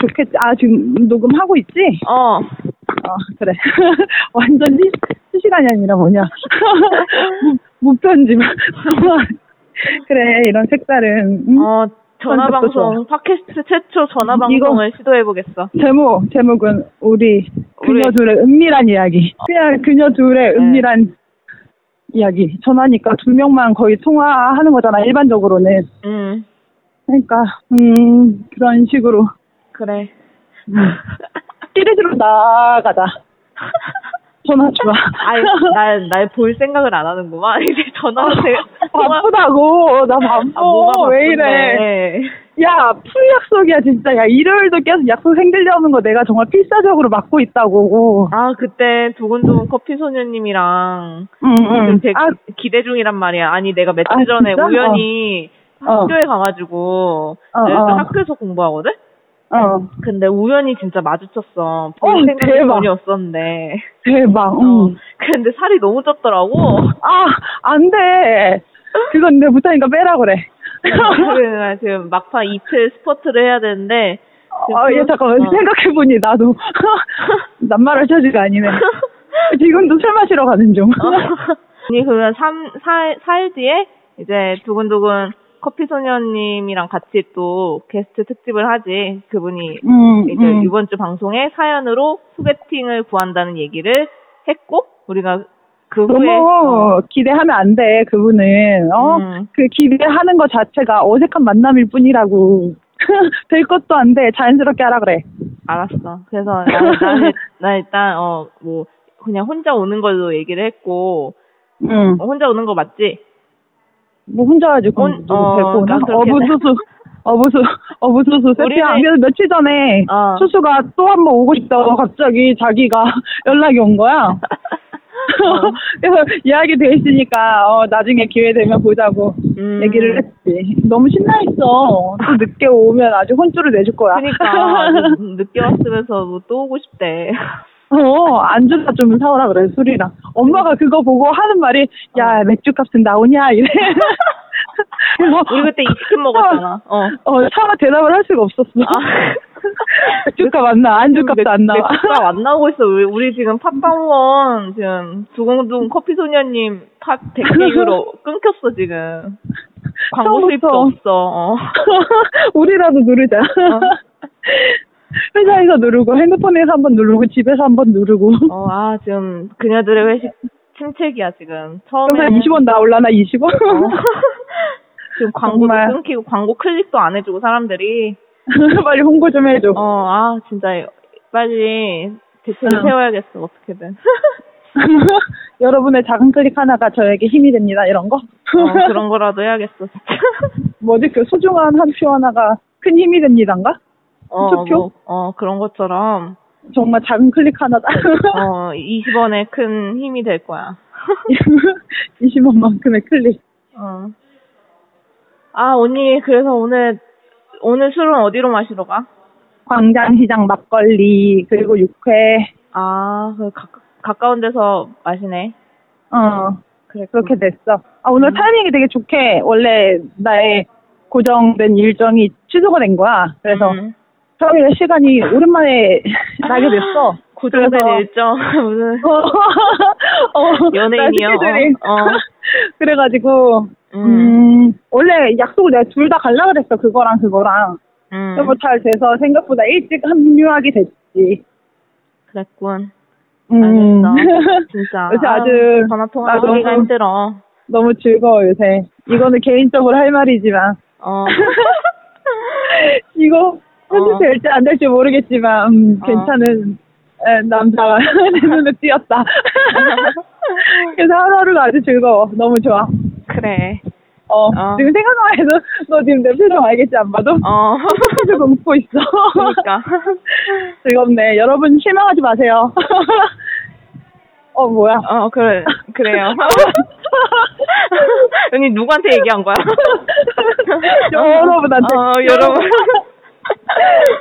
좋겠지. 아 지금 녹음하고 있지? 어. 어 그래. 완전 시, 실시간이 아니라 뭐냐. 무, 무편집. 그래 이런 색다른 음? 어, 전화 컨셉도 좋아. 방송, 팟캐스트 최초 전화 이거- 방송을 시도해 보겠어. 제목 제목은 우리 그녀 우리- 둘의 은밀한 이야기. 그냥 그녀 둘의 네. 은밀한 이야기. 전화니까 두 명만 거의 통화하는 거잖아 일반적으로는. 음, 그러니까 음 그런 식으로 그래. 시리즈로 나가자. 전화 좋아. 아유, 날, 날 볼 생각을 안 하는구만. 이제 전화로 제가. 바쁘다고 나 바빠. 아, 왜 이래? 바쁜데. 야, 풀 약속이야, 진짜. 야, 일요일도 계속 약속 생기려는 거 내가 정말 필사적으로 막고 있다고. 아, 그때 두근두근 커피 소녀님이랑 응. 되게 아, 기대 중이란 말이야. 아니, 내가 며칠 아, 전에 진짜? 우연히 어. 학교에 가가지고 어, 어. 학교에서 공부하거든? 어, 근데 우연히 진짜 마주쳤어. 볼 어, 생각이 대박. 전혀 없었는데. 대박. 어. 응. 근데 살이 너무 쪘더라고. 아, 안 돼. 그건 내 못하니까 빼라 그래. 그래서 지금 막판 이틀 스포트를 해야 되는데. 지금 아, 얘 그- 잠깐만. 어. 생각해보니 나도 낱말할 처지가 아니네. 지금도 술 마시러 가는 중. 어. 아니, 그러면 3, 4, 4일 뒤에 이제 두근두근 커피 소녀님이랑 같이 또 게스트 특집을 하지. 그분이 음, 이제 음. 이번 주 방송에 사연으로 소개팅을 구한다는 얘기를 했고, 우리가 그 후에 너무 기대하면 안 돼, 그분은. 어? 음. 그 기대하는 것 자체가 어색한 만남일 뿐이라고. 될 것도 안 돼. 자연스럽게 하라 그래. 알았어. 그래서 나는, 나 일단 어 뭐 그냥 혼자 오는 걸로 얘기를 했고 응. 어, 혼자 오는 거 맞지? 뭐 혼자 가지고 혼- 누구 어? 난 그렇게 어부수수. 어부수, 어부수수. 세피야. 우리는- 며칠 전에 어. 수수가 또 한 번 오고 싶다고 갑자기 자기가 연락이 온 거야. 그래서 이야기 돼 있으니까 어, 나중에 기회 되면 보자고 음. 얘기를 했지. 너무 신나했어. 또 늦게 오면 아주 혼쭐을 내줄 거야. 그러니까 늦- 늦게 왔으면서 뭐또 오고 싶대. 어, 안주나 좀 사오라 그래, 술이랑. 엄마가 그거 보고 하는 말이, 야, 맥주 값은 나오냐, 이래. 그래서 우리 그때 이 치킨 먹었잖아. 어. 어, 차마 대답을 할 수가 없었어. 아. 맥주값 안 나와, 안주값도 안 나와. 맥주가 안 나오고 있어. 우리, 우리 지금 팟빵원 지금 두공두공 커피 소녀님 팟 댓글로 끊겼어 지금. 광고 수입도. 없어. 어. 우리라도 누르자. 회사에서 누르고, 핸드폰에서 한번 누르고, 집에서 한번 누르고. 어, 아 지금 그녀들의 회식 침체기야 지금. 처음에 그러면 20원 나올라나, 20원? 어. 지금 광고도 정말. 끊기고 광고 클릭도 안 해주고 사람들이 빨리 홍보 좀 해줘. 어 아 진짜 빨리 대책을 응. 세워야겠어 어떻게든. 여러분의 작은 클릭 하나가 저에게 힘이 됩니다, 이런 거? 어, 그런 거라도 해야겠어. 뭐지, 그 소중한 한 표 하나가 큰 힘이 됩니다인가? 어, 투표? 뭐, 어, 그런 것처럼, 정말 작은 클릭 하나다. 어, 20원의 큰 힘이 될 거야. 20원만큼의 클릭. 어. 아, 언니, 그래서 오늘, 오늘 술은 어디로 마시러 가? 광장시장 막걸리, 그리고 육회, 아, 그, 가, 가까운 데서 마시네. 어, 그래, 그렇게 됐어. 아, 오늘 음. 타이밍이 되게 좋게, 원래 나의 고정된 일정이 취소가 된 거야. 그래서 음. 평일에 시간이 오랜만에 나게 됐어. 그래서- 일정, 무슨, 어, 어, 연예인이요? 어, 어. 그래가지고, 음, 음, 원래 약속을 내가 둘 다 갈라 그랬어, 그거랑 그거랑. 음. 그거 잘 돼서 생각보다 일찍 합류하게 됐지. 그랬군. 음. 알겠어. 진짜. 요새 아주 전화 나 통화하기가 너무- 힘들어. 너무 즐거워, 요새. 이거는 개인적으로 할 말이지만. 어. 이거 어. 편집 될지 안 될지 모르겠지만, 음, 어. 괜찮은 에, 남자가 내 눈에 띄었다. 그래서 하루하루가 아주 즐거워. 너무 좋아. 그래. 어, 어. 지금 생각만 해도 너 지금 내 표정 알겠지, 안 봐도? 어. 표정 웃고 있어. 그러니까. 즐겁네. 여러분 실망하지 마세요. 어, 뭐야. 어, 그래, 그래요. 언니 누구한테 얘기한 거야? 여러분한테. 어, 여러분.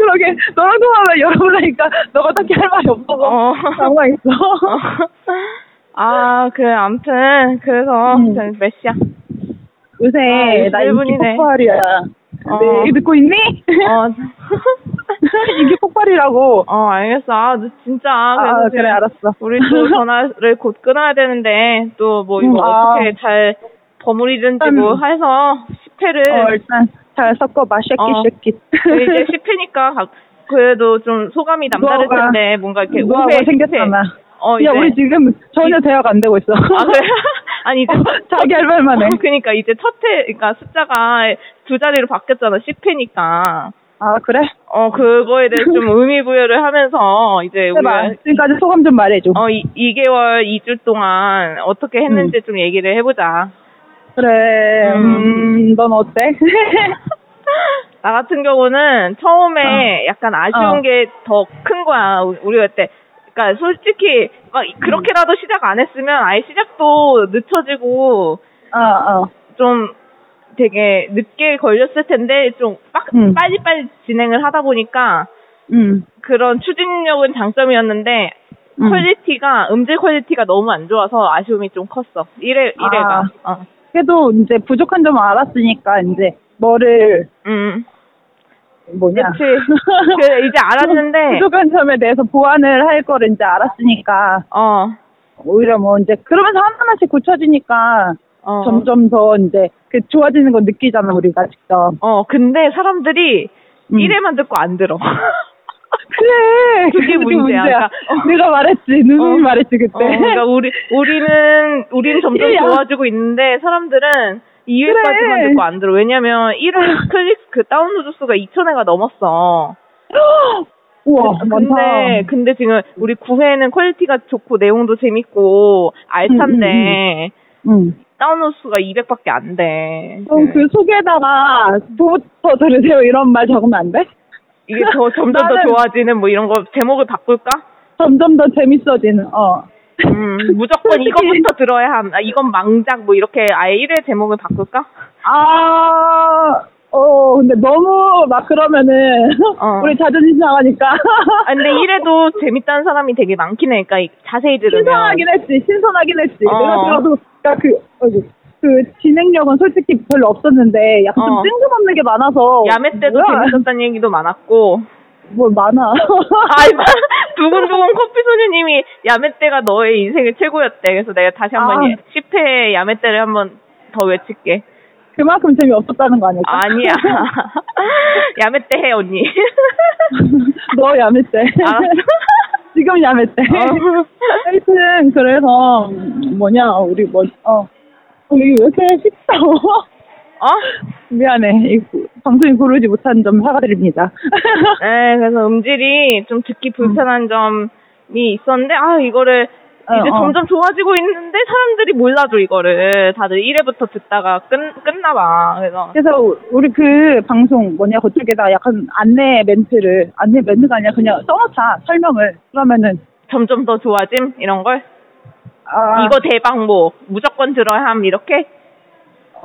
그러게, 너랑 통화하면 하니까 너가 딱히 할 말이 없어서 어. 당황했어. 어. 아, 그래, 암튼, 그래서, 음. 몇 시야? 요새 아, 나 인기 21분이네. 폭발이야. 어. 내 얘기 듣고 있니? 어, 인기 폭발이라고. 어, 알겠어. 아, 너 진짜. 아, 그래, 알았어. 우리 또 전화를 곧 끊어야 되는데, 또 뭐, 이거 음, 아. 어떻게 잘 버무리든지 음. 뭐 해서, 10회를, 어, 일단 잘 섞어봐, 쉐킷, 어. 쉐킷. 이제 10회니까, 그래도 좀 소감이 남다를 노하우가- 텐데, 뭔가 이렇게 우회, 생겼잖아. 어, 야, 이제- 우리 지금 전혀 대화가 안 되고 있어. 아, 그래? 아니, 이제. 자기 할 말만 해. 어, 그니까, 이제 첫 회, 그니까 숫자가 두 자리로 바뀌었잖아, 10회니까. 아, 그래? 어, 그거에 대해서 좀 의미 부여를 하면서, 이제. 우리가, 지금까지 소감 좀 말해줘. 어, 이, 2개월, 2주 동안 어떻게 했는지 좀 얘기를 해보자. 그래, 음. 음, 넌 어때? 나 같은 경우는 처음에 약간 아쉬운 어. 게더 큰 거야, 우- 우리가 그때. 그니까 솔직히, 막 그렇게라도 시작 안 했으면 아예 시작도 늦춰지고, 어, 어. 좀 되게 늦게 걸렸을 텐데 좀 빡, 음. 빨리빨리 진행을 하다 보니까 음. 그런 추진력은 장점이었는데 음. quality가 음질 quality가 너무 안 좋아서 아쉬움이 좀 컸어. 이래 이래가. 어. 그래도 이제 부족한 점을 알았으니까 이제 뭐를 음. 뭐냐. 그치. 그 이제 알았는데 부족한 점에 대해서 보완을 할 거를 이제 알았으니까 어. 오히려 뭐 이제 그러면서 하나하나씩 고쳐지니까 어. 점점 더 이제 그 좋아지는 거 느끼잖아 우리가 직접. 어, 근데 사람들이 음. 이래만 듣고 안 들어. 그래. 그게 문제야. 그러니까, 어. 내가 말했지. 누님이 어. 말했지 그때. 어, 그러니까 우리 우리는 우리는 점점 야. 좋아지고 있는데 사람들은 2회까지만 그래. 듣고 안 들어. 왜냐면 1회 클릭 그 다운로드 수가 2,000회가 넘었어. 우와 근데 많다. 근데 지금 우리 9회는 quality가 좋고 내용도 재밌고 알찬데 응. 다운로드 수가 200밖에 안 돼. 그럼 그 소개에다가 뒤부터 들으세요 이런 말 적으면 안 돼? 이게 더 점점 더 나는- 좋아지는 뭐 이런 거 제목을 바꿀까? 점점 더 재밌어지는. 어. 음, 무조건 이것부터 들어야 함. 아, 이건 망작 뭐 이렇게 아예 1회 제목을 바꿀까? 아, 어, 근데 너무 막 그러면은 어. 우리 자존심 상하니까. 아, 근데 1회도 재밌다는 사람이 되게 많긴 해. 그러니까 자세히 들으면. 신선하긴 했지, 신선하긴 했지. 어. 내가 들어도, 그니까 그, 어디, 그 진행력은 솔직히 별로 없었는데 약간 어. 좀 뜬금없는 게 많아서. 야매 때도 뭐야? 재밌었다는 얘기도 많았고. 뭘 많아. 아이, 두근두근 커피 소녀님이 야매 때가 너의 인생의 최고였대. 그래서 내가 다시 한번 아. 10회 야매 때를 한번 더 외칠게. 그만큼 재미없었다는 거 아닐까? 아니야. 야매 때 해, 언니. 너 야매 때. 알았어. 지금 야매 때. 어. 하여튼, 그래서, 음, 뭐냐, 우리 뭐, 어. 우리 왜 이렇게 식사워? 어? 미안해. 이 구- 방송이 고르지 못한 점 사과드립니다. 네, 그래서 음질이 좀 듣기 불편한 점이 있었는데, 아, 이거를 어, 이제 어. 점점 좋아지고 있는데 사람들이 몰라줘, 이거를. 다들 1회부터 듣다가 끝, 끝나봐. 그래서. 그래서 우- 우리 그 방송 뭐냐 그쪽에다 약간 안내 멘트를 안내 멘트가 아니라 그냥 써놓자 설명을 그러면은 점점 더 좋아짐? 이런 걸? 아 이거 대박 뭐, 무조건 들어야 함, 이렇게?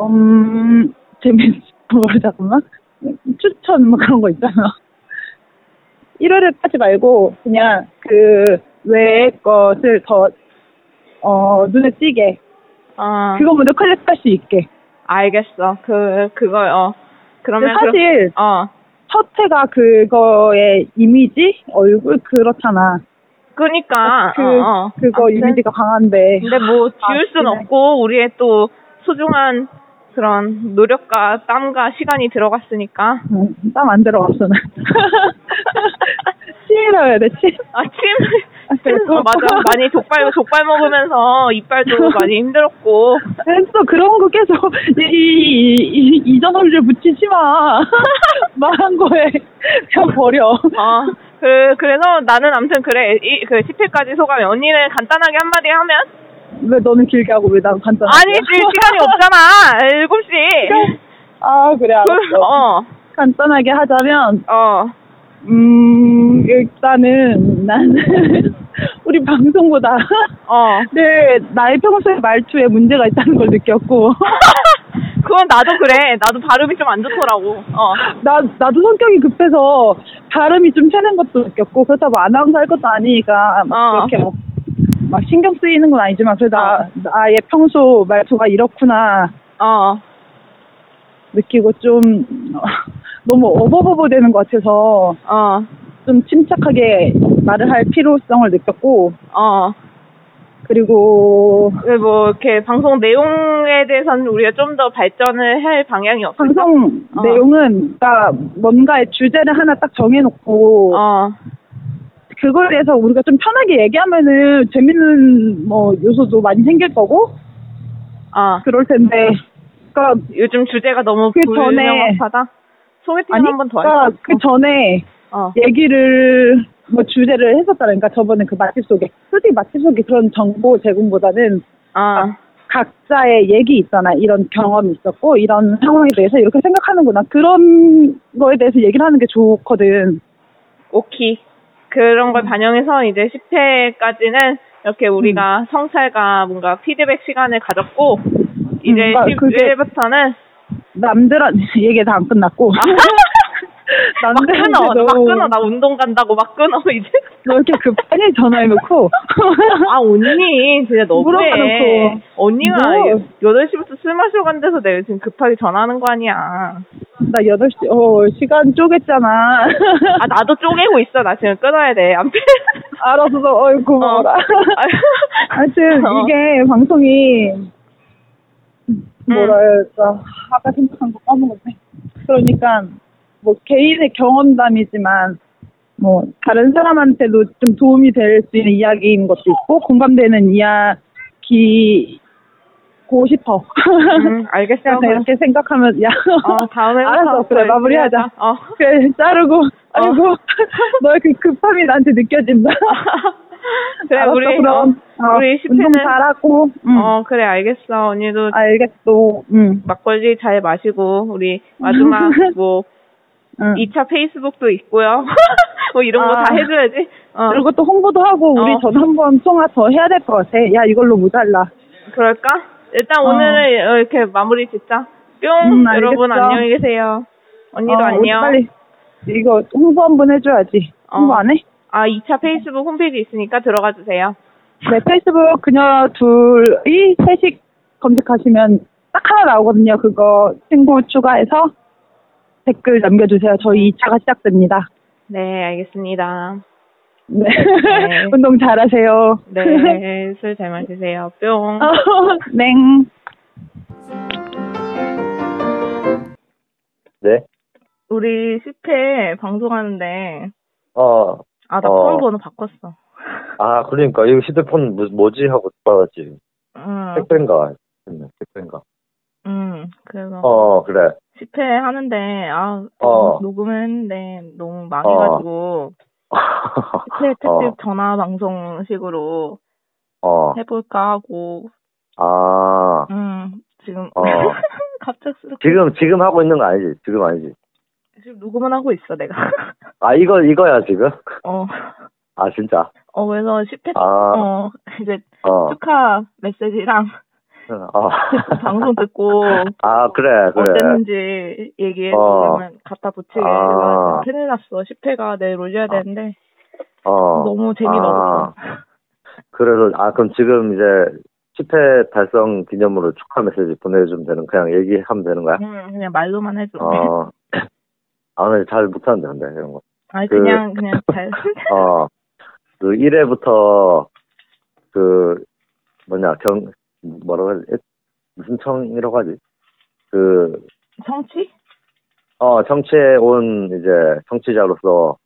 음 재밌 잠깐만 추천 뭐 그런 거 있잖아 1회를 하지 말고 그냥 그 외의 것을 더 어, 눈에 띄게 어, 그거 먼저 클릭할 수 있게 알겠어. 그, 그걸, 어. 그러면. 사실 그, 어. 첫 회가 그거의 이미지 얼굴 그렇잖아 그니까. 그 어, 어. 그거 아무튼 이미지가 강한데 근데 뭐 지울 순 아. 없고 우리의 또 소중한 그런 노력과 땀과 시간이 들어갔으니까. 응, 땀안 들어갔어 난 침이라 해야 돼 침? 아 침, 아, 침 어, 맞아. 많이 족발 족발 먹으면서 이빨도 많이 힘들었고. 또 그런 거 계속 이, 이, 이, 이전 원리를 붙이지 마. 말한 거에 그냥 버려. 어그 그래서 나는 아무튼 그래. 이 그 10회까지 소감이 언니는 간단하게 한마디 하면 왜 너는 길게 하고 왜 난 간단하게 아니 지금 시간이 없잖아. 7시. 아 그래 알았어. 어어 간단하게 하자면 어. 음 일단은 나는 우리 방송보다 어. 늘 나의 평소의 말투에 문제가 있다는 걸 느꼈고. 그건 나도 그래. 나도 발음이 좀 안 좋더라고. 어. 나 나도 성격이 급해서 발음이 좀 새는 것도 느꼈고 그렇다고 아나운서 할 것도 아니니까 막 어. 그렇게 막, 막 신경 쓰이는 건 아니지만 그래도 나, 나의 평소 말투가 이렇구나 어. 느끼고 좀 어, 너무 어버버버 되는 것 같아서 어. 좀 침착하게 말을 할 필요성을 느꼈고 어. 그리고 왜뭐 이렇게 방송 내용에 대해서는 우리가 좀 더 발전을 할 방향이 없을까? 방송 어. 내용은 그러니까 뭔가의 주제를 하나 딱 정해놓고 어. 그거에 대해서 우리가 좀 편하게 얘기하면은 재밌는 뭐 요소도 많이 생길 거고 어. 그럴 텐데 그러니까 요즘 주제가 너무 그 전에- 불명확하다. 소개팅 아니 한번더 그러니까 할까? 그 전에 어. 얘기를 뭐 주제를. 그러니까 저번에 그 맛집 소개 솔직히 맛집 소개 그런 정보 제공보다는 어. 각자의 얘기 있잖아. 이런 경험이 있었고 이런 상황에 대해서 이렇게 생각하는구나. 그런 거에 대해서 얘기를 하는 게 좋거든. 오케이. 그런 음. 걸 반영해서 이제 10회까지는 이렇게 우리가 음. 성찰과 뭔가 피드백 시간을 가졌고 이제 그러니까 그게- 11회부터는 남들한테 얘기 다 안 끝났고. 막 끊어. 막 끊어. 나 운동 간다고 막 끊어 이제. 너 이렇게 급하게 전화해놓고. 아 언니 진짜 너무해. 언니가 뭐? 8시부터 술 마시러 간 데서 내가 지금 급하게 전화하는 거 아니야. 나 8시, 어, 시간 쪼갰잖아. 아 나도 쪼개고 있어. 나 지금 끊어야 돼. 아무튼. 알았어, 어이, 고마워라. 어. 하여튼, 어. 이게 방송이, 뭐라 할까, 아까 생각한 거 까먹었네. 그러니까, 뭐, 개인의 경험담이지만, 뭐 다른 사람한테도 좀 도움이 될 수 있는 이야기인 것도 있고 공감되는 이야기 고 싶어. 음, 알겠어. 그냥 이렇게 생각하면 야. 어, 다음에부터 알았어. 그래 더 마무리하자. 어. 그래 자르고 아이고 너의 그 급함이 나한테 느껴진다. 그래, 알았어, 우리, 그럼 어, 우리 운동 10회는 잘하고. 응. 어, 그래, 알겠어. 언니도 알겠어. 응. 막걸리 잘 마시고, 우리 마지막 뭐, 응. 2차 페이스북도 있고요. 뭐 이런 거다 아. 해줘야지. 어, 그리고 또 홍보도 하고 우리 어. 전화 한번 통화 더 해야 될 것 같아. 야 이걸로 모자라. 그럴까? 일단 어. 오늘은 이렇게 마무리 짓자. 뿅! 음, 여러분. 안녕히 계세요. 언니도 어, 안녕. 빨리 이거 홍보 한번 해줘야지. 홍보 어. 안 해? 아, 2차 페이스북 홈페이지 있으니까 들어가 주세요. 네 페이스북 그녀 둘이 셋이 검색하시면 딱 하나 나오거든요. 그거 친구 추가해서 댓글 남겨주세요. 저희 2차가 시작됩니다. 네, 알겠습니다. 네. 네. 운동 잘하세요. 네, 술 잘 마시세요. 뿅. 어, 네. 네. 우리 10회 방송하는데, 어, 아, 나 어. 폰 번호 바꿨어. 아, 그러니까, 이거 휴대폰 뭐, 뭐지? 하고 받았지. 응, 택배인가? 택배인가? 응, 그래서 어, 그래. 10회 하는데, 아, 어. 녹음을 했는데 너무 망해가지고, 10 회 특집 어, 전화 방송식으로 어, 해볼까 하고, 아, 음, 지금, 어. 갑작스럽게. 지금, 지금 하고 있는 거 아니지? 지금 아니지? 지금 녹음은 하고 있어, 내가. 아, 이거, 이거야, 지금? 어, 아, 진짜? 어, 그래서 10회, 아, 어, 이제 어, 축하 메시지랑 어. 방송 듣고, 아, 그래, 그래. 어땠는지 얘기해 어. 주면 갖다 붙이게 아. 큰일 났어. 10회가 내일 올려야 되는데 어. 너무 재미가 아, 없어. 그래서, 아, 그럼 지금 이제 10회 달성 기념으로 축하 메시지 보내주면 되는, 그냥 얘기하면 되는 거야? 응, 그냥 말로만 해줘. 어. 아, 근데 잘 못하는데, 근데, 이런 거. 아니 그- 그냥 그냥 잘. 어, 그 1회부터 그 뭐냐 경 뭐라고 하지? 무슨 청이라고 하지? 그 성취? 어, 정치에 온 이제 정치자로서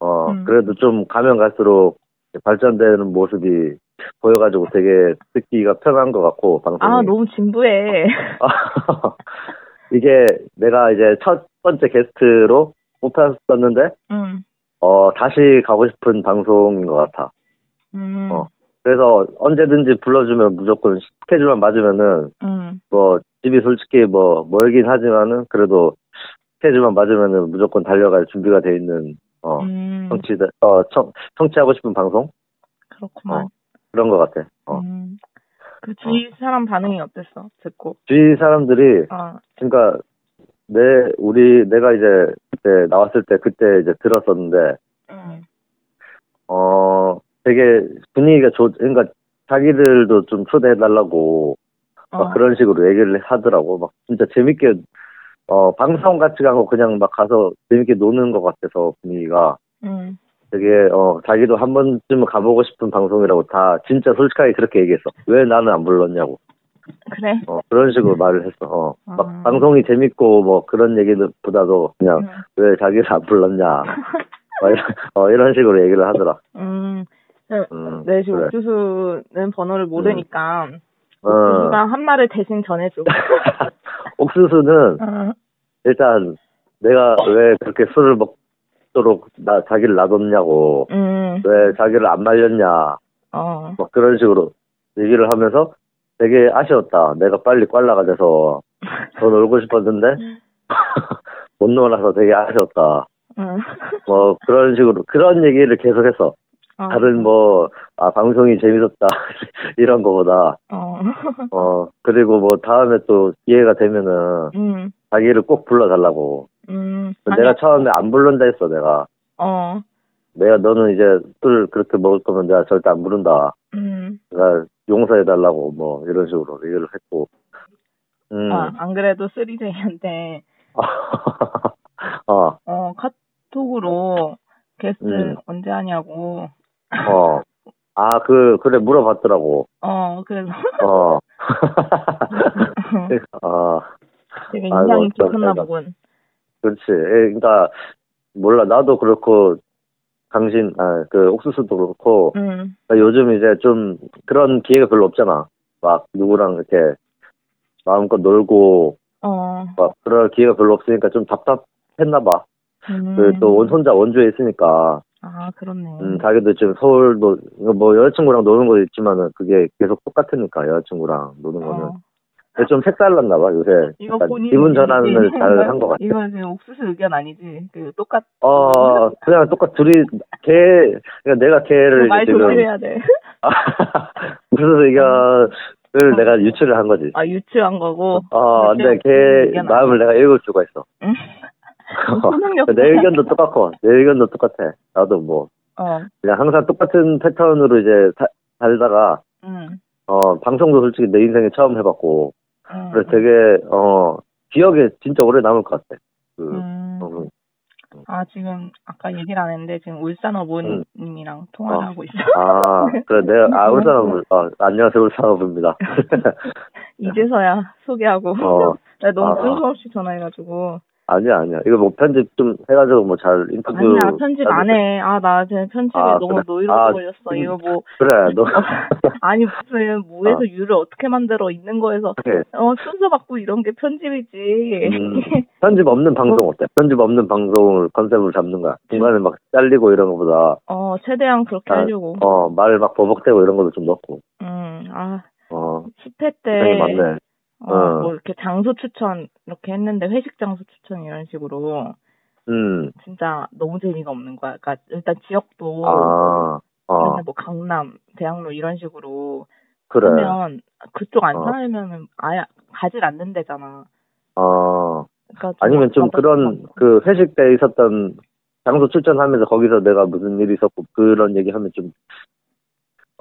어, 음. 그래도 좀 가면 갈수록 발전되는 모습이 보여가지고 되게 듣기가 편한 것 같고 방송이 아 너무 진부해. 이게 내가 이제 첫 번째 게스트로 뽑혔었는데 응. 어 다시 가고 싶은 방송인 것 같아. 음. 어. 그래서 언제든지 불러주면 무조건 스케줄만 맞으면은 응. 뭐 집이 솔직히 뭐 멀긴 하지만은 그래도 스케줄만 맞으면은 무조건 달려갈 준비가 돼 있는 어 음. 청취자 어 청, 청취하고 싶은 방송 그렇구만. 어. 그런 것 같아. 어. 음. 그 주위 사람 반응이 어땠어? 듣고. 주위 사람들이 어. 그러니까 내 우리 내가 이제 그때 나왔을 때 그때 이제 들었었는데 응. 어 되게 분위기가 좋 그러니까 자기들도 좀 초대해 달라고 어. 막 그런 식으로 얘기를 하더라고. 막 진짜 재밌게 어 방송 같이 가고 그냥 막 가서 재밌게 노는 것 같아서 분위기가 응. 되게 어 자기도 한 번쯤은 가보고 싶은 방송이라고 다 진짜 솔직하게 그렇게 얘기했어. 왜 나는 안 불렀냐고. 그래. 어 그런 식으로 말을 했어. 어. 막 아. 방송이 재밌고 뭐 그런 얘기보다도 그냥 응. 왜 자기를 안 불렀냐. 막 이런, 어, 이런 식으로 얘기를 하더라. 음. 음, 네, 지금 그래. 옥수수는 번호를 모르니까 어. 옥수수가 한 말을 대신 전해줘. 옥수수는 어. 일단 내가 왜 그렇게 술을 먹도록 나 자기를 놔뒀냐고 음. 왜 자기를 안 말렸냐 어. 막 그런 식으로 얘기를 하면서 되게 아쉬웠다 내가 빨리 꽐라가 돼서 더 놀고 싶었는데 못 놀아서 되게 아쉬웠다 응. 뭐 그런 식으로 그런 얘기를 계속했어 어. 다른 뭐 아 방송이 재밌었다 이런 거보다 어. 어 그리고 뭐 다음에 또 기회가 되면은 음. 자기를 꼭 불러달라고 음. 내가 아니, 처음에 안 부른다 했어 내가 어. 내가 너는 이제 술 그렇게 먹을 거면 내가 절대 안 부른다. 음. 내가 용서해 달라고 뭐 이런 식으로 얘기를 했고. 음. 아, 안 그래도 쓰리데이한테 어. 어, 카톡으로 게스트 음. 언제 하냐고. 어. 아, 그 그래 물어봤더라고. 어, 그래서 어. 어. 되게 인상이 깊었나 보군. 그렇지. 예, 그러니까 몰라 나도 그렇고 강신, 아, 그 옥수수도 그렇고, 음. 나 요즘 이제 좀 그런 기회가 별로 없잖아. 막 누구랑 이렇게 마음껏 놀고, 어. 막 그럴 기회가 별로 없으니까 좀 답답했나 봐. 음. 그또 혼자 원주에 있으니까, 아, 그렇네. 음, 자기도 지금 서울도, 뭐 여자친구랑 노는 것도 있지만은 그게 계속 똑같으니까, 여자친구랑 노는 거는. 어. 근데 좀 색달랐나 봐, 요새. 이거 본인 기분 전환을 잘 한 것 같아. 이거 지금 옥수수 의견 아니지? 그 똑같. 어, 그냥 똑같 둘이 걔, 그러니까 내가 걔를 말 지금 조심해야 돼. 무슨 의견을 내가 유출을 한 거지. 아 유치한 거고. 어, 근데 걔 의견 마음을 내가 읽을 수가 있어. 응? 내 의견도 똑같고, 내 의견도 똑같아. 나도 뭐, 어. 그냥 항상 똑같은 패턴으로 이제 사- 살다가, 응. 어, 방송도 솔직히 내 인생에 처음 해봤고, 응. 그래서 되게, 어, 기억에 진짜 오래 남을 것 같아. 그, 음. 어, 아 지금 아까 얘기를 안 했는데 지금 울산 어부님이랑 통화를 어. 하고 있어. 아, 그래, 내가, 아, 울산 어부, 어, 안녕하세요, 울산 어부입니다. 이제서야 소개하고. 어. 나 너무 아. 뜬금없이 전화해가지고. 아니야, 아니야. 이거 뭐 편집 좀 해가지고 뭐 잘 인터뷰. 아니야 편집 안 해. 아 나 지금 편집에 아, 너무 그래? 노이로 아, 걸렸어. 음. 이거 뭐 그래, 너. 아니 무슨 무에서 아. 유를 어떻게 만들어 있는 거에서 그래. 어 순서 바꾸고 이런 게 편집이지. 음, 편집 없는 방송 어때? 편집 없는 방송을 컨셉으로 잡는 거야. 중간에 막 잘리고 이런 거보다, 어 최대한 그렇게 아, 하려고. 어, 말 막 버벅대고 이런 것도 좀 넣고, 음아 어, 10회 굉장히 때. 어, 어. 뭐 이렇게 장소 추천 이렇게 했는데 회식 장소 추천 이런 식으로 음, 진짜 너무 재미가 없는 거야. 그러니까 일단 지역도 아, 어, 뭐 강남, 대학로 이런 식으로 그래. 하면 그쪽 안 어. 살면은 아예 가질 않는 데잖아. 어, 그러니까 아니면 좀 그런, 그 회식 때 있었던 장소 추천하면서 거기서 내가 무슨 일이 있었고 그런 얘기 하면 좀?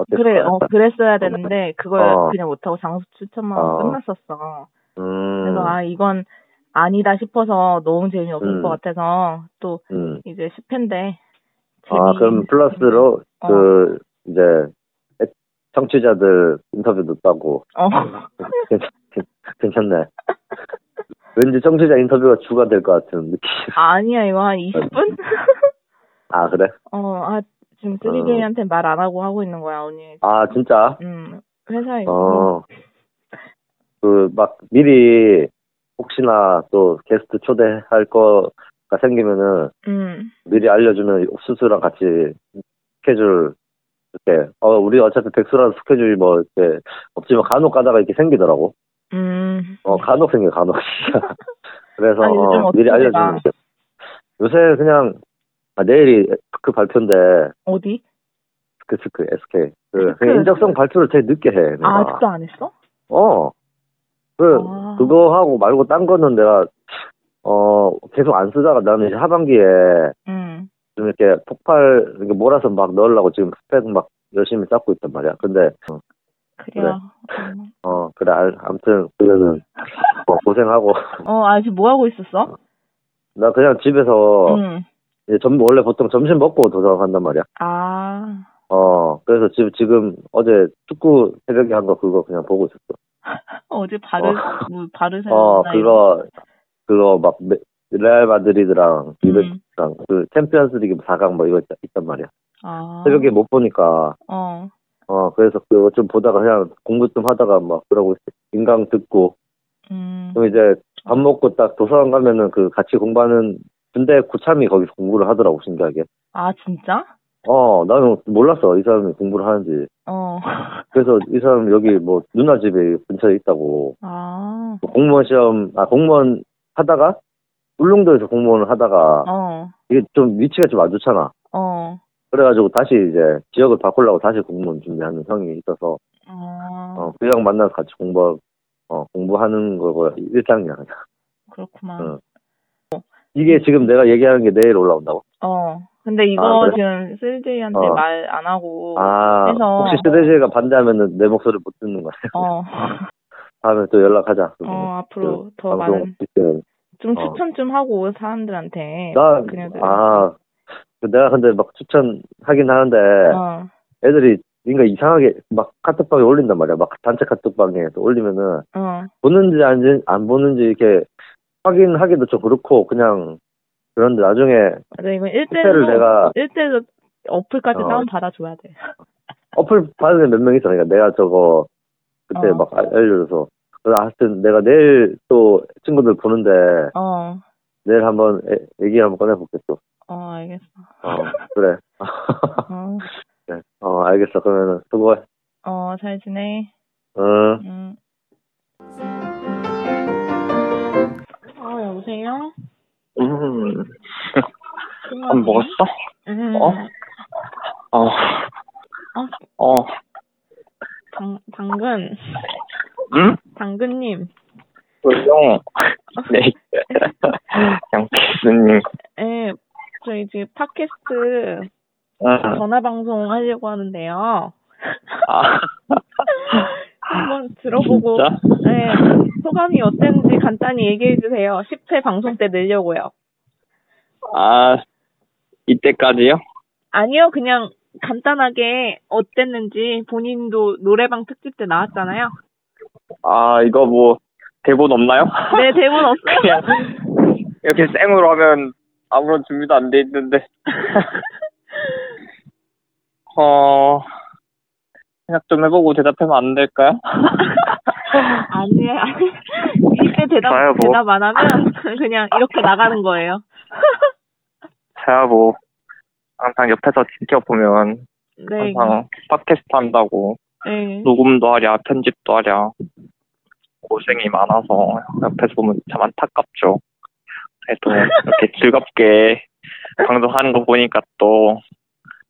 그래, 어, 그랬어야 되는데 그걸 어. 그냥 못하고 장소 추천만 어. 끝났었어. 음, 그래서 아 이건 아니다 싶어서 너무 재미없을 음. 것 같아서 또 음. 이제 10회인데 아, 그럼 플러스로, 어. 그, 이제, 청취자들 인터뷰도 따고, 어. 괜찮, 괜찮네. 왠지 청취자 인터뷰가 주가 될 것 같은 느낌. 아니야 이거 한 20분? 아, 그래? 어, 아 지금 3J한테 말안 하고 하고 있는 거야 언니. 아, 진짜? 음 회사에 어. 그, 막, 미리, 혹시나 또 게스트 초대할 거가 생기면은, 음. 미리 알려주면 옥수수랑 같이 스케줄, 이렇게, 어, 우리 어차피 백수라서 스케줄이 뭐, 이렇게, 없지만 간혹 가다가 이렇게 생기더라고. 음. 어, 간혹 생겨, 간혹. 그래서, 아니, 어, 미리 알려주면. 돼. 요새 그냥, 아, 내일이 그 발표인데, 어디? 그 스크, SK. 그. 그냥 인적성 발표를 되게 늦게 해. 내가. 아, 아직도 안 했어? 어. 그, 아. 그거 하고 말고 딴 거는 내가, 어, 계속 안 쓰다가 나는 이제 하반기에 음. 좀 이렇게 폭발, 이렇게 몰아서 막 넣으려고 지금 스펙 막 열심히 쌓고 있단 말이야. 근데, 어, 그래요. 음. 어, 그래, 알, 아무튼, 그러면은, 뭐 고생하고. 어, 아, 지금 뭐 하고 있었어? 나 그냥 집에서, 음. 이제 점, 원래 보통 점심 먹고 도서관간단 말이야. 아. 어, 그래서 지금, 지금 어제 축구 새벽에 한 거 그거 그냥 보고 있었어. 어제 바르, 어. 뭐, 바르셀로나. 어, 그거, 그거 막, 메- 레알 마드리드랑, 음. 리베랑, 그, 챔피언스 리그 4강 뭐 이거 있, 있단 말이야. 아. 새벽에 못 보니까, 어. 어, 그래서 그거 좀 보다가 그냥 공부 좀 하다가 막 그러고 있어. 인강 듣고. 음. 그럼 이제 밥 먹고 딱 도서관 가면은 그 같이 공부하는 군대 구참이 거기서 공부를 하더라고, 신기하게. 아, 진짜? 어, 나는 몰랐어. 이 사람이 공부를 하는지. 어. 그래서 이 사람 여기 뭐 누나 집에 근처에 있다고. 아. 뭐 공무원 시험, 아, 공무원 하다가 울릉도에서 공무원을 하다가 어. 이게 좀 위치가 좀 안 좋잖아. 어. 그래가지고 다시 이제 지역을 바꾸려고 다시 공무원 준비하는 형이 있어서 어. 어, 그 형 만나서 같이 공부, 어, 공부하는 거가 일상이야. 그냥. 그렇구만. 응. 이게 지금 내가 얘기하는 게 내일 올라온다고? 어. 근데 이거 아, 그래? 지금 쓸제이한테 어. 말안 하고. 아, 해서- 혹시 스데지가 반대하면은 내 목소리 못 듣는 거야. 어. 다음에 또 연락하자. 어, 앞으로 더그 방송 많은. 좀 어. 추천 좀 하고, 사람들한테. 나. 아, 내가 근데 막 추천하긴 하는데, 어. 애들이, 그러니까 이상하게 막 카톡방에 올린단 말이야. 막 단체 카톡방에 또 올리면은, 어. 보는지 안, 안 보는지 이렇게 확인하기도 좀 그렇고, 그냥, 그런데 나중에, 맞아, 이건 호텔을 1대1로, 내가- 1대1로 어플까지 어. 다운 받아줘야 돼. 어플 받은 몇명 있어. 그러니까 내가 저거 그때 어. 막 알- 알려줘서. 그래서 하여튼 내가 내일 또 친구들 보는데 어, 내일 한번 애- 얘기 한번 꺼내볼게 또. 어, 알겠어. 어, 그래. 어, 네. 어, 알겠어. 그러면은 수고해. 어, 잘 지내. 응. 음. 어, 여보세요? 음, 밥 먹었어? 음. 어? 어, 어, 당, 당근, 응? 당근님. 조용. 네. 양키스님, 예, 저희 지금 팟캐스트 응. 전화방송 하려고 하는데요. 아, 한번 들어보고? 네, 소감이 어땠는지 간단히 얘기해 주세요. 10회 방송 때 늘려고요. 아, 이때까지요? 아니요, 그냥 간단하게 어땠는지 본인도 노래방 특집 때 나왔잖아요. 아, 이거 뭐, 대본 없나요? 네, 대본 없어요? 그냥, 이렇게 생으로 하면 아무런 준비도 안 돼 있는데. 어, 생각 좀 해보고 대답하면 안 될까요? 아니에요. 이때 대답, 좋아요, 뭐. 대답 안 하면 그냥 이렇게 나가는 거예요. 제가 뭐, 항상 옆에서 지켜보면, 네. 항상 팟캐스트 한다고, 네. 녹음도 하랴, 편집도 하랴, 고생이 많아서 옆에서 보면 참 안타깝죠. 그래도 이렇게 즐겁게 방송하는 거 보니까 또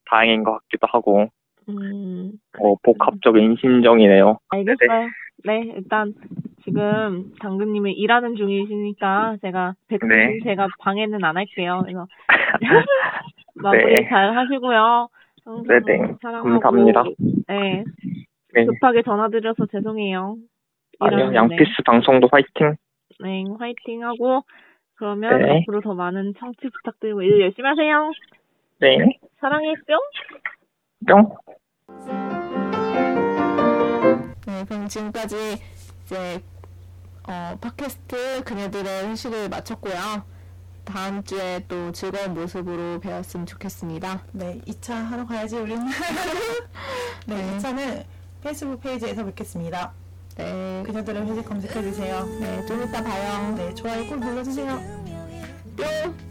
다행인 것 같기도 하고, 음, 어, 복합적 인 심정이네요. 알겠어요. 네, 일단 지금 당근님이 일하는 중이시니까 제가 백분 네. 제가 방해는 안 할게요. 그래서 마무리 네. 잘 하시고요. 네네. 사랑하고, 감사합니다. 네, 네. 급하게 전화드려서 죄송해요. 아니요. 양피스 방송도 화이팅! 네, 화이팅 하고 그러면 네. 앞으로 더 많은 청취 부탁드리고 일 열심히 하세요. 네. 사랑해 뿅. 뿅! 네, 그럼 지금까지 이제 어, 팟캐스트 그녀들의 회식을 마쳤고요. 다음 주에 또 즐거운 모습으로 뵈었으면 좋겠습니다. 네, 2차 하러 가야지, 우리는. 네, 2차는 페이스북 페이지에서 뵙겠습니다. 네, 그녀들의 회식 검색해주세요. 네, 좀 이따 봐요. 네, 좋아요 꼭 눌러주세요. 뿅!